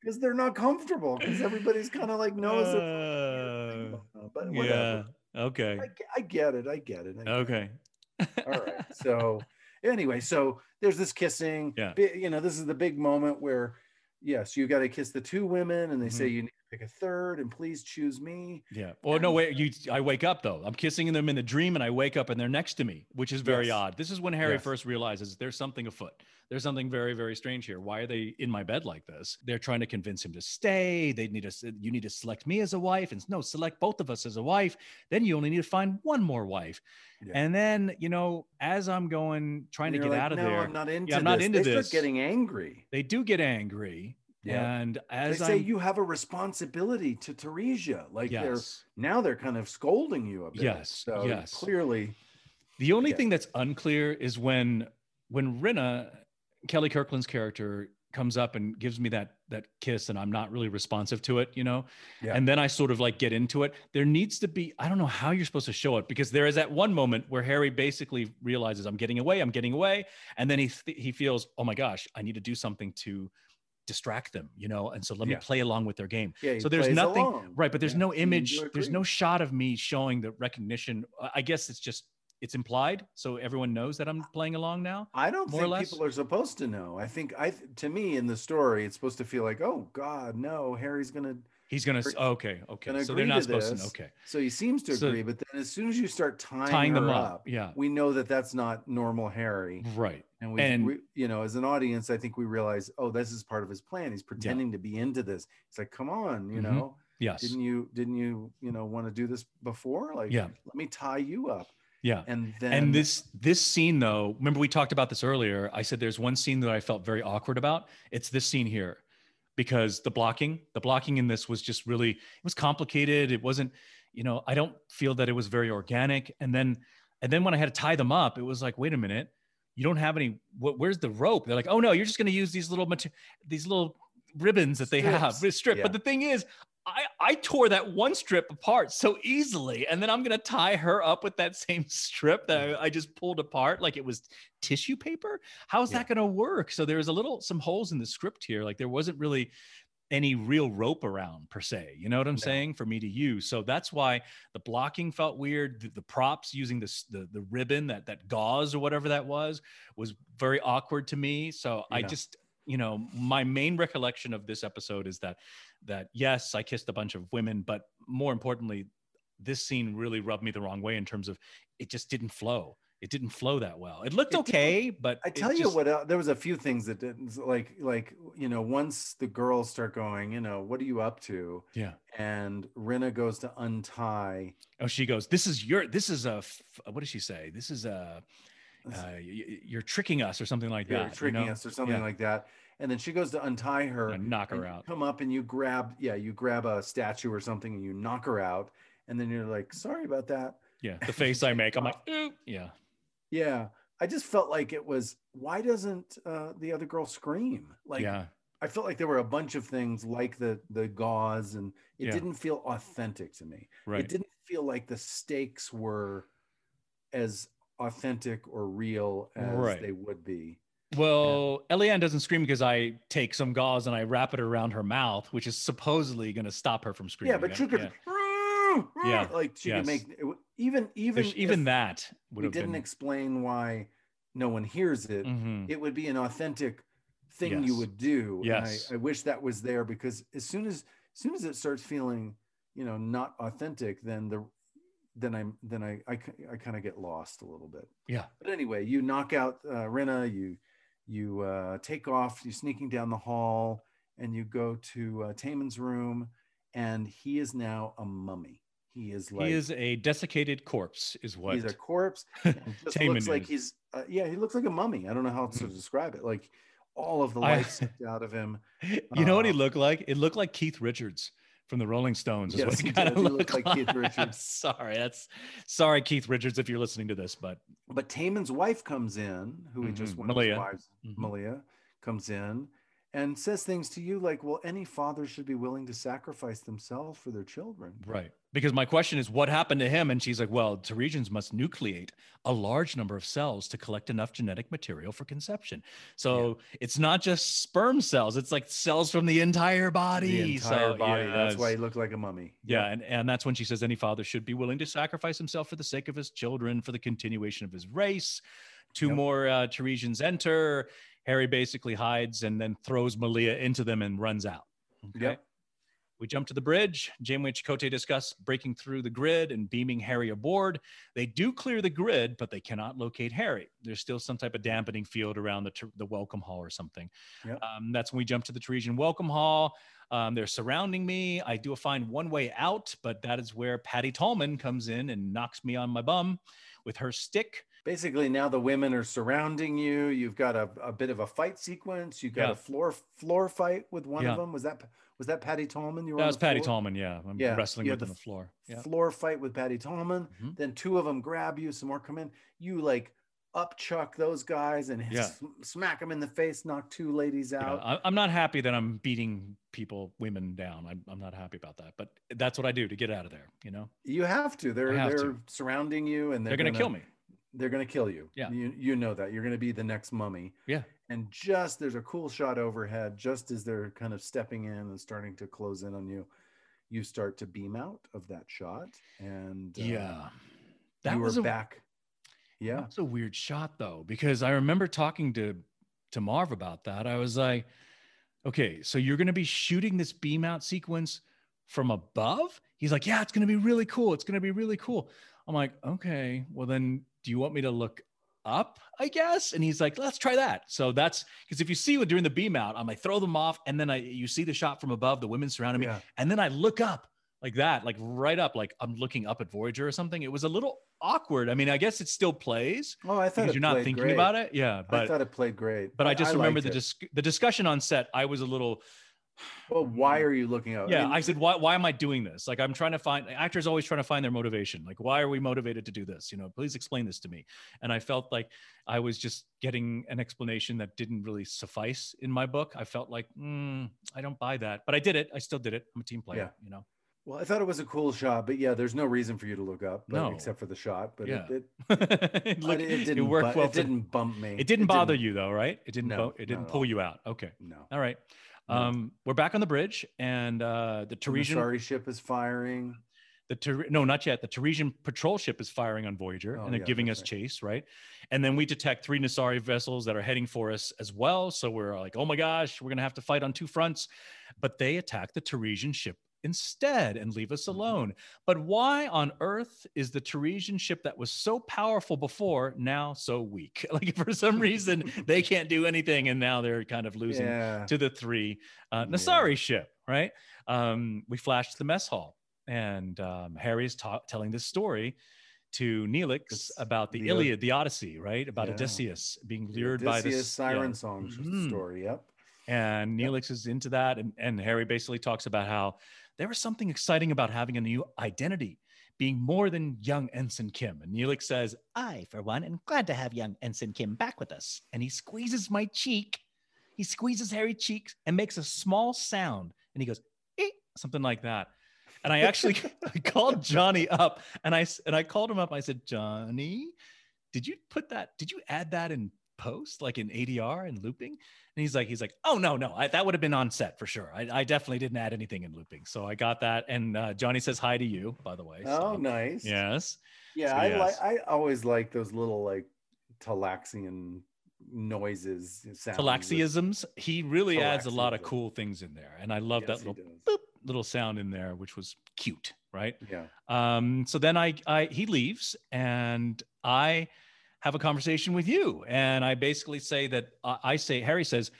Because they're not comfortable. Because everybody's kind of like knows Uh. But whatever. yeah. Okay. I, I get it. I get it. I get it. Okay. All right. So anyway, so there's this kissing. Yeah. You know, this is the big moment where, yes, you got to kiss the two women, and they say Mm-hmm. you need pick a third, and please choose me. Yeah. Well, no, And- wait. You, I wake up though. I'm kissing them in the dream, and I wake up, and they're next to me, which is very Yes. odd. This is when Harry Yes. first realizes there's something afoot. There's something very, very strange here. Why are they in my bed like this? They're trying to convince him to stay. They need to. You need to select me as a wife, and no, select both of us as a wife. Then you only need to find one more wife. Yeah. And then you know, as I'm going, trying to get like, out of no, there, I'm not into I'm not this." into they this. start getting angry. they do get angry. Yeah. And They as say I'm, you have a responsibility to Taresia. Like they're now they're kind of scolding you a bit. Yes, So yes. clearly, The only Yeah. thing that's unclear is when when Rinna, Kelli Kirkland's character, comes up and gives me that that kiss, and I'm not really responsive to it, you know. Yeah. And then I sort of like get into it. There needs to be I don't know how you're supposed to show it because there is that one moment where Harry basically realizes I'm getting away, I'm getting away, and then he th- he feels oh my gosh, I need to do something to distract them, you know. And so let me play along with their game. yeah. So there's nothing- along. Right, but there's Yeah. no image, there's no shot of me showing the recognition. I- guess it's just it's implied, so everyone knows that I'm playing along now. I don't more or think less? people are supposed to know. I think I to me in the story, it's supposed to feel like, oh God, no, Harry's gonna. He's gonna. Agree- Okay, okay. So they're not to supposed to. this. know. Okay, So he seems to So- agree, but then as soon as you start tying, tying them her up. Yeah, we know that that's not normal Harry. right. And we, And- we, you know, as an audience, I think we realize, oh, this is part of his plan. He's pretending to be into this. It's like, come on, you Mhm. know, Yes. didn't you, didn't you, you know, want to do this before? Like, Yeah. let me tie you up. Yeah. And then, And this this scene though, remember we talked about this earlier. I said there's one scene that I felt very awkward about. It's this scene here. Because the blocking, the blocking in this was just really it was complicated. It wasn't, you know, I don't feel that it was very organic. And then and then when I had to tie them up, it was like, wait a minute, you don't have any what, where's the rope? They're like, "Oh no, you're just going to use these little mater- these little ribbons that they have, Strips. strip." Yeah. But the thing is, I, I tore that one strip apart so easily. And then I'm going to tie her up with that same strip that mm. I, I just pulled apart like it was tissue paper. How's Yeah. that going to work? So there was a little, some holes in the script here. Like there wasn't really any real rope around per se. You know what I'm No. saying? For me to use. So that's why the blocking felt weird. The, the props using this, the, the ribbon, that, that gauze or whatever that was, was very awkward to me. So I just, you know, my main recollection of this episode is that that yes, I kissed a bunch of women, but more importantly, this scene really rubbed me the wrong way in terms of it just didn't flow. It didn't flow that well. It looked It okay, but I tell you just- what, uh, there was a few things that didn't like, like, you know, once the girls start going, you know, what are you up to? Yeah. And Rinna goes to untie. Oh, she goes. This is your. This is a. f- What does she say? This is a. Uh, you're tricking us or something like You're that. you tricking know? us or something Yeah. like that. And then she goes to untie her. And knock her you out. Come up and you grab, yeah, you grab a statue or something and you knock her out. And then you're like, sorry about that. Yeah. The face I make, I'm like, "Ooh." yeah. Yeah. I just felt like it was why doesn't uh, the other girl scream? Like yeah. I felt like there were a bunch of things like the the gauze, and it Yeah. didn't feel authentic to me. Right. It didn't feel like the stakes were as authentic or real as Right. they would be. Well, Eliann doesn't scream because I take some gauze and I wrap it around her mouth, which is supposedly going to stop her from screaming. Yeah, but she could, Yeah. Yeah, like she yes. could make even even There's- even that would we didn't been. explain why no one hears it. Mhm. It would be an authentic thing you would do. Yes. I, I wish that was there because as soon as as soon as it starts feeling, you know, not authentic, then the then I'm then I I, I kind of get lost a little bit. Yeah. But anyway, you knock out uh, Rinna, you you uh, take off, you're sneaking down the hall, and you go to uh, Taymon's room, and he is now a mummy. He is like he is a desiccated corpse, is what. he's a corpse. Just Taymon looks like is. he's uh, yeah, he looks like a mummy. I don't know how to Mhm. describe it. Like all of the life sucked out of him. you know what he Uh, looked like? It looked like Keith Richards from the Rolling Stones. Is Yes, what he it kind did. of He looked looked like Keith Richards. sorry, that's sorry, Keith Richards, if you're listening to this, but But Taymon's wife comes in, who he just Mhm. went Malia. wives, Mhm. Malia comes in and says things to you like, "Well, any father should be willing to sacrifice themselves for their children." right. Because my question is, what happened to him? And she's like, well, Taresians must nucleate a large number of cells to collect enough genetic material for conception. So it's not just sperm cells; it's like cells from the entire body. The entire so, body. That's why he looked like a mummy. Yeah, and, and that's when she says any father should be willing to sacrifice himself for the sake of his children, for the continuation of his race. Two Yep. more uh, Taresians enter. Harry basically hides and then throws Malia into them and runs out. Okay? Yep. We jump to the bridge. Janeway and Chakotay discuss breaking through the grid and beaming Harry aboard. They do clear the grid, but they cannot locate Harry. There's still some type of dampening field around the, the welcome hall or something. Yep. Um, that's when we jump to the Taresian welcome hall. Um, they're surrounding me. I do find one way out, but that is where Patty Tallman comes in and knocks me on my bum with her stick. Basically, now the women are surrounding you. You've got a, a bit of a fight sequence. You've got Yeah. a floor floor fight with one Yeah. of them. Was that was that Patty Tallman? You were That was Patty floor? Tallman. Yeah, I'm Yeah, wrestling with the the floor. Yeah. floor fight with Patty Tallman. Mhm. Then two of them grab you, some more come in. You like upchuck those guys and Yeah. sm- smack them in the face, knock two ladies out. I, I'm not happy that I'm beating people, women down. I'm, I'm not happy about that, but that's what I do to get out of there. You know, You have to. They're they're to. surrounding you and they're, they're, gonna, kill me. They're gonna kill you. Yeah. You you know that. You're gonna be the next mummy. Yeah. And just there's a cool shot overhead, just as they're kind of stepping in and starting to close in on you, you start to beam out of that shot. And uh, Yeah, that you was a, back. Yeah. That's a weird shot though, because I remember talking to to Marv about that. I was like, okay, so you're gonna be shooting this beam out sequence from above? He's like, yeah, it's gonna be really cool. It's gonna be really cool. I'm like, okay, well then do you want me to look up, I guess? And he's like, let's try that. So that's because if you see what during the beam out, I'm like, throw them off, and then I you see the shot from above, the women surrounding me, Yeah. and then I look up like that, like right up, like I'm looking up at Voyager or something. It was a little awkward. I mean, I guess it still plays Oh, I thought it you're not thinking great. about it. Yeah, But I thought it played great. but I just remember the dis- the discussion on set. I was a little Well, why are you looking out? yeah. mean, I said, why why am I doing this? Like I'm trying to find actors always trying to find their motivation. Like why are we motivated to do this? You know, please explain this to me. And I felt like I was just getting an explanation that didn't really suffice in my book. I felt like mm, I don't buy that, but I did it. I still did it. I'm a team player. yeah. You know. well, I thought it was a cool shot, but yeah, there's no reason for you to look up, but, No. except for the shot. But Yeah. it, it, it, looked- it it didn't. worked bu- well. it didn't bump me. It didn't bother you though, right? It didn't. No, bo- it didn't pull you out. Okay. No. All right. Um, we're back on the bridge, and uh, the Taresian, Sorry ship is firing. the Ter- no, not yet. The Taresian patrol ship is firing on Voyager, Oh, and they're yeah, giving us that's chase, right? And then we detect three Nasari vessels that are heading for us as well. So we're like, oh my gosh, we're gonna have to fight on two fronts. But they attack the Taresian ship instead and leave Mm-hmm. us alone. But why on earth is the Taresian ship that was so powerful before now so weak? Like for some reason they can't do anything, and now they're kind of losing Yeah. to the three uh, Yeah. Nasari ship, right? Um, we flash to the mess hall, and um, Harry is ta- telling this story to Neelix It's about the, the, Iliad, the Odyssey, right? About Yeah. Odysseus being The lured by Odysseus this siren yeah. song Mhm. story. Yep. And Yep. Neelix is into that, and, and Harry basically talks about how there was something exciting about having a new identity, being more than young Ensign Kim. And Neelix says, I, for one, am glad to have young Ensign Kim back with us. And he squeezes my cheek. He squeezes Harry cheeks and makes a small sound. And he goes, eh, something like that. And I actually I called Johnny up and I and I called him up. I said, Johnny, did you put that? Did you add that in post, like in ADR and looping? And he's like, he's like, oh no, no, I, that would have been on set for sure. I, I, definitely didn't add anything in looping, so I got that. And uh, Johnny says hi to you, by the way. Oh, so, nice. Yes. Yeah, so, I yes. like. I always like those little like Talaxian noises. Talaxiisms. He really adds a lot of cool things in there, and I love yes, that little boop, little sound in there, which was cute, right? Yeah. Um. So then I, I he leaves, and I have a conversation with you. And I basically say that uh, I say, Harry says,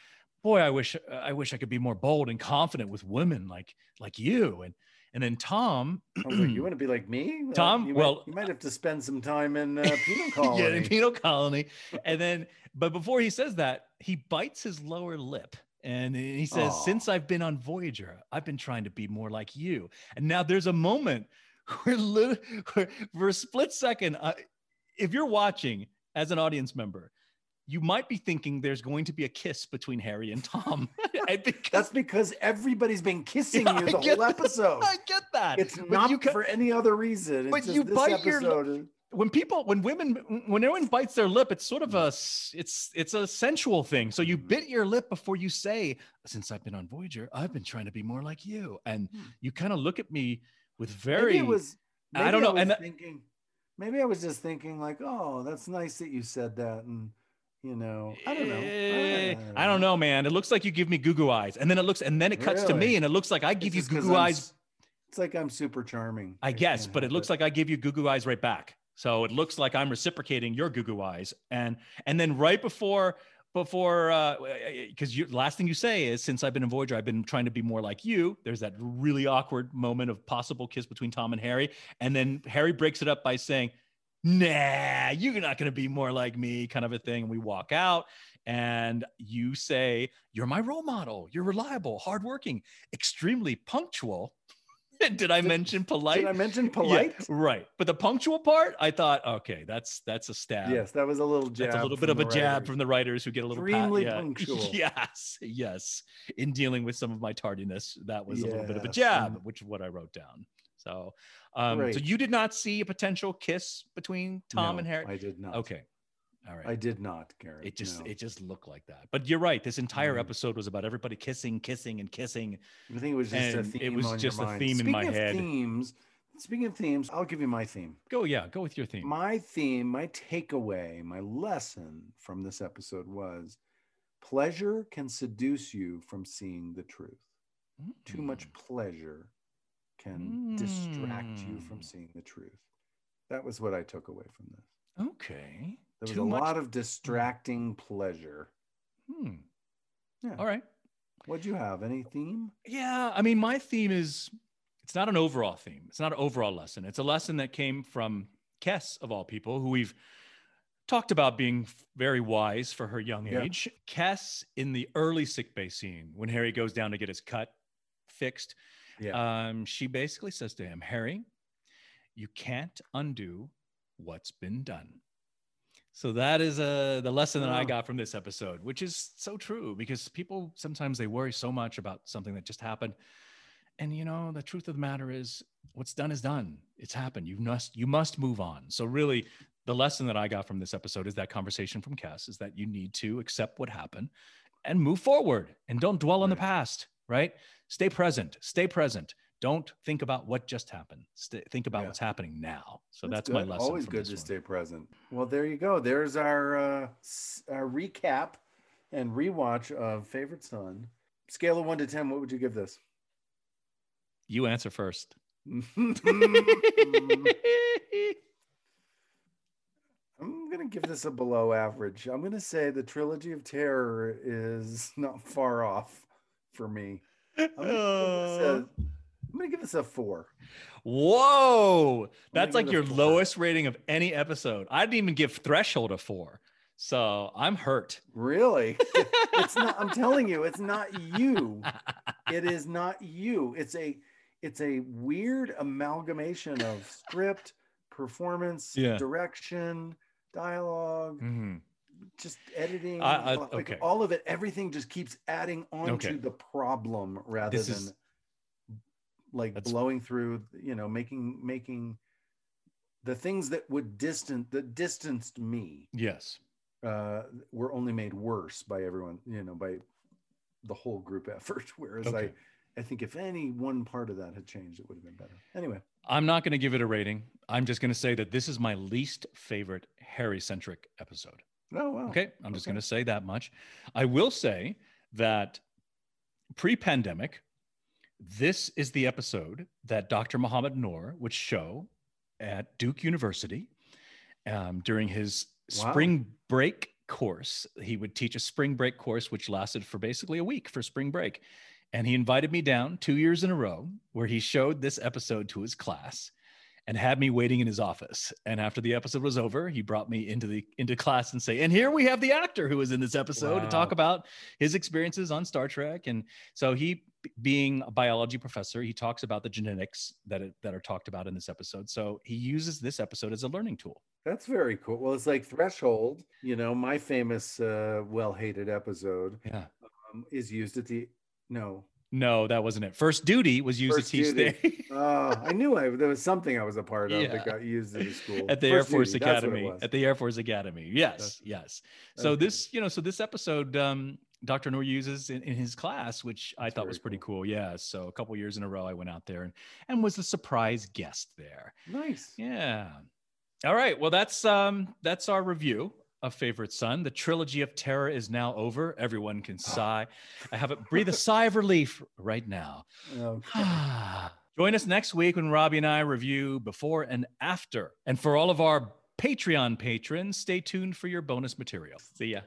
boy, I wish, I wish I could be more bold and confident with women like, like you. And, and then Tom, like, you want to be like me? Tom, uh, you well, might, you might have to spend some time in uh, penal colony. yeah, in penal colony. and then, but before he says that, he bites his lower lip and he says, Aww. Since I've been on Voyager, I've been trying to be more like you. And now there's a moment where, where for a split second, uh, if you're watching as an audience member, you might be thinking there's going to be a kiss between Harry and Tom. because, That's because everybody's been kissing yeah, you the whole episode. I get that. It's but not you ca- for any other reason. It's but you bite your when people when women when everyone bites their lip it's sort of a it's it's a sensual thing so you bit your lip before you say since i've been on voyager i've been trying to be more like you and hmm. you kind of look at me with very maybe it was i don't know and thinking maybe I was just thinking like, oh, that's nice that you said that, and you know, I don't know. Eh, I, I don't know, man. It looks like you give me goo goo eyes, and then it looks, and then it cuts really? to me, and it looks like I give it's you goo goo eyes. It's like I'm super charming. I, I guess, but it looks it. like I give you goo goo eyes right back. So it looks like I'm reciprocating your goo goo eyes, and and then right before before because uh, you last thing you say is since I've been in Voyager, I've been trying to be more like you. There's that really awkward moment of possible kiss between Tom and Harry, and then Harry breaks it up by saying, "Nah, you're not going to be more like me," kind of a thing. And we walk out, and you say, "You're my role model. You're reliable, hardworking, extremely punctual." did I mention polite? Did I mention polite? Yeah, right. But the punctual part, I thought, okay, that's that's a stab. Yes, that was a little jab. That's a little bit of a jab writers. from the writers who get a little extremely pat, yeah. punctual. Yes, yes. In dealing with some of my tardiness, that was yes. a little bit of a jab, which is what I wrote down. So, um, right. so you did not see a potential kiss between Tom no, and Harry. I did not. Okay. All right. I did not, Gary. It just no. it just looked like that. But you're right. This entire mm. episode was about everybody kissing, kissing, and kissing. I think it was just a theme. It was just a theme speaking in my head. Themes. Speaking of themes, I'll give you my theme. Go, yeah, go with your theme. My theme, my takeaway, my lesson from this episode was pleasure can seduce you from seeing the truth. Mm. Too much pleasure can mm. distract you from mm. seeing the truth. That was what I took away from this. Okay. There was Too a much... lot of distracting pleasure. Hmm. Yeah. All right. What'd you have? Any theme? Yeah. I mean, my theme is it's not an overall theme. It's not an overall lesson. It's a lesson that came from Kes, of all people, who we've talked about being very wise for her young age. Yeah. Kes in the early sick bay scene, when Harry goes down to get his cut fixed, yeah. um, she basically says to him, Harry, you can't undo what's been done. So that is uh, the lesson that I got from this episode, which is so true because people sometimes they worry so much about something that just happened. And you know, the truth of the matter is what's done is done. It's happened. You must you must move on. So really the lesson that I got from this episode is that conversation from Kes is that you need to accept what happened and move forward and don't dwell on the past, right? Stay present, stay present don't think about what just happened. Stay, think about yeah. what's happening now. So that's, that's my lesson. Always good to one. stay present. Well, there you go. There's our, uh, our recap and rewatch of Favorite Son. Scale of one to 10, what would you give this? You answer first. I'm going to give this a below average. I'm going to say the Trilogy of Terror is not far off for me. I'm to I'm gonna give this a four. Whoa, that's like your lowest rating of any episode. I didn't even give Threshold a four, so I'm hurt. Really? it's not. I'm telling you, it's not you. It is not you. It's a. it's a weird amalgamation of script, performance, Yeah. direction, dialogue, Mhm. just editing, I- I- like okay. all of it. Everything just keeps adding on Okay. to the problem rather This than is- like That's- blowing through. You know, making making the things that would distant that distanced me Yes. uh, were only made worse by everyone. You know, by the whole group effort. Whereas Okay. I. I think if any one part of that had changed, it would have been better. Anyway, I'm not going to give it a rating. I'm just going to say that this is my least favorite Harry centric episode. no, wow. Okay. I'm just going to say that much. I will say that pre pandemic, this is the episode that Dr. Mohamed Noor would show at Duke University um, during his Wow. spring break course. He would teach a spring break course, which lasted for basically a week for spring break. And he invited me down two years in a row where he showed this episode to his class and had me waiting in his office. And after the episode was over, he brought me into the into class and say, "And here we have the actor who was in this episode to talk about his experiences on Star Trek." And so he, being a biology professor, he talks about the genetics that it, that are talked about in this episode. So he uses this episode as a learning tool. That's very cool. Well, it's like Threshold, you know, my famous uh, well hated episode Yeah. um, is used at the. No. No, that wasn't it. First duty was used First to teach Duty. the Uh, I knew I, there was something I was a part of Yeah. that got used at the school. at the Air Force Duty, that's what it Academy. At the Air Force Academy. Yes, That's- yes. So Okay. this, you know, so this episode, um, Dr. Noor uses in, in his class, which I thought was pretty cool. cool. Yeah. So a couple years in a row, I went out there and and was the surprise guest there. Nice. Yeah. All right. Well, that's um that's our review of Favorite Son. The trilogy of terror is now over. Everyone can sigh. I have it breathe a sigh of relief right now. Okay. Join us next week when Robbie and I review before and after. And for all of our Patreon patrons, stay tuned for your bonus material. See ya.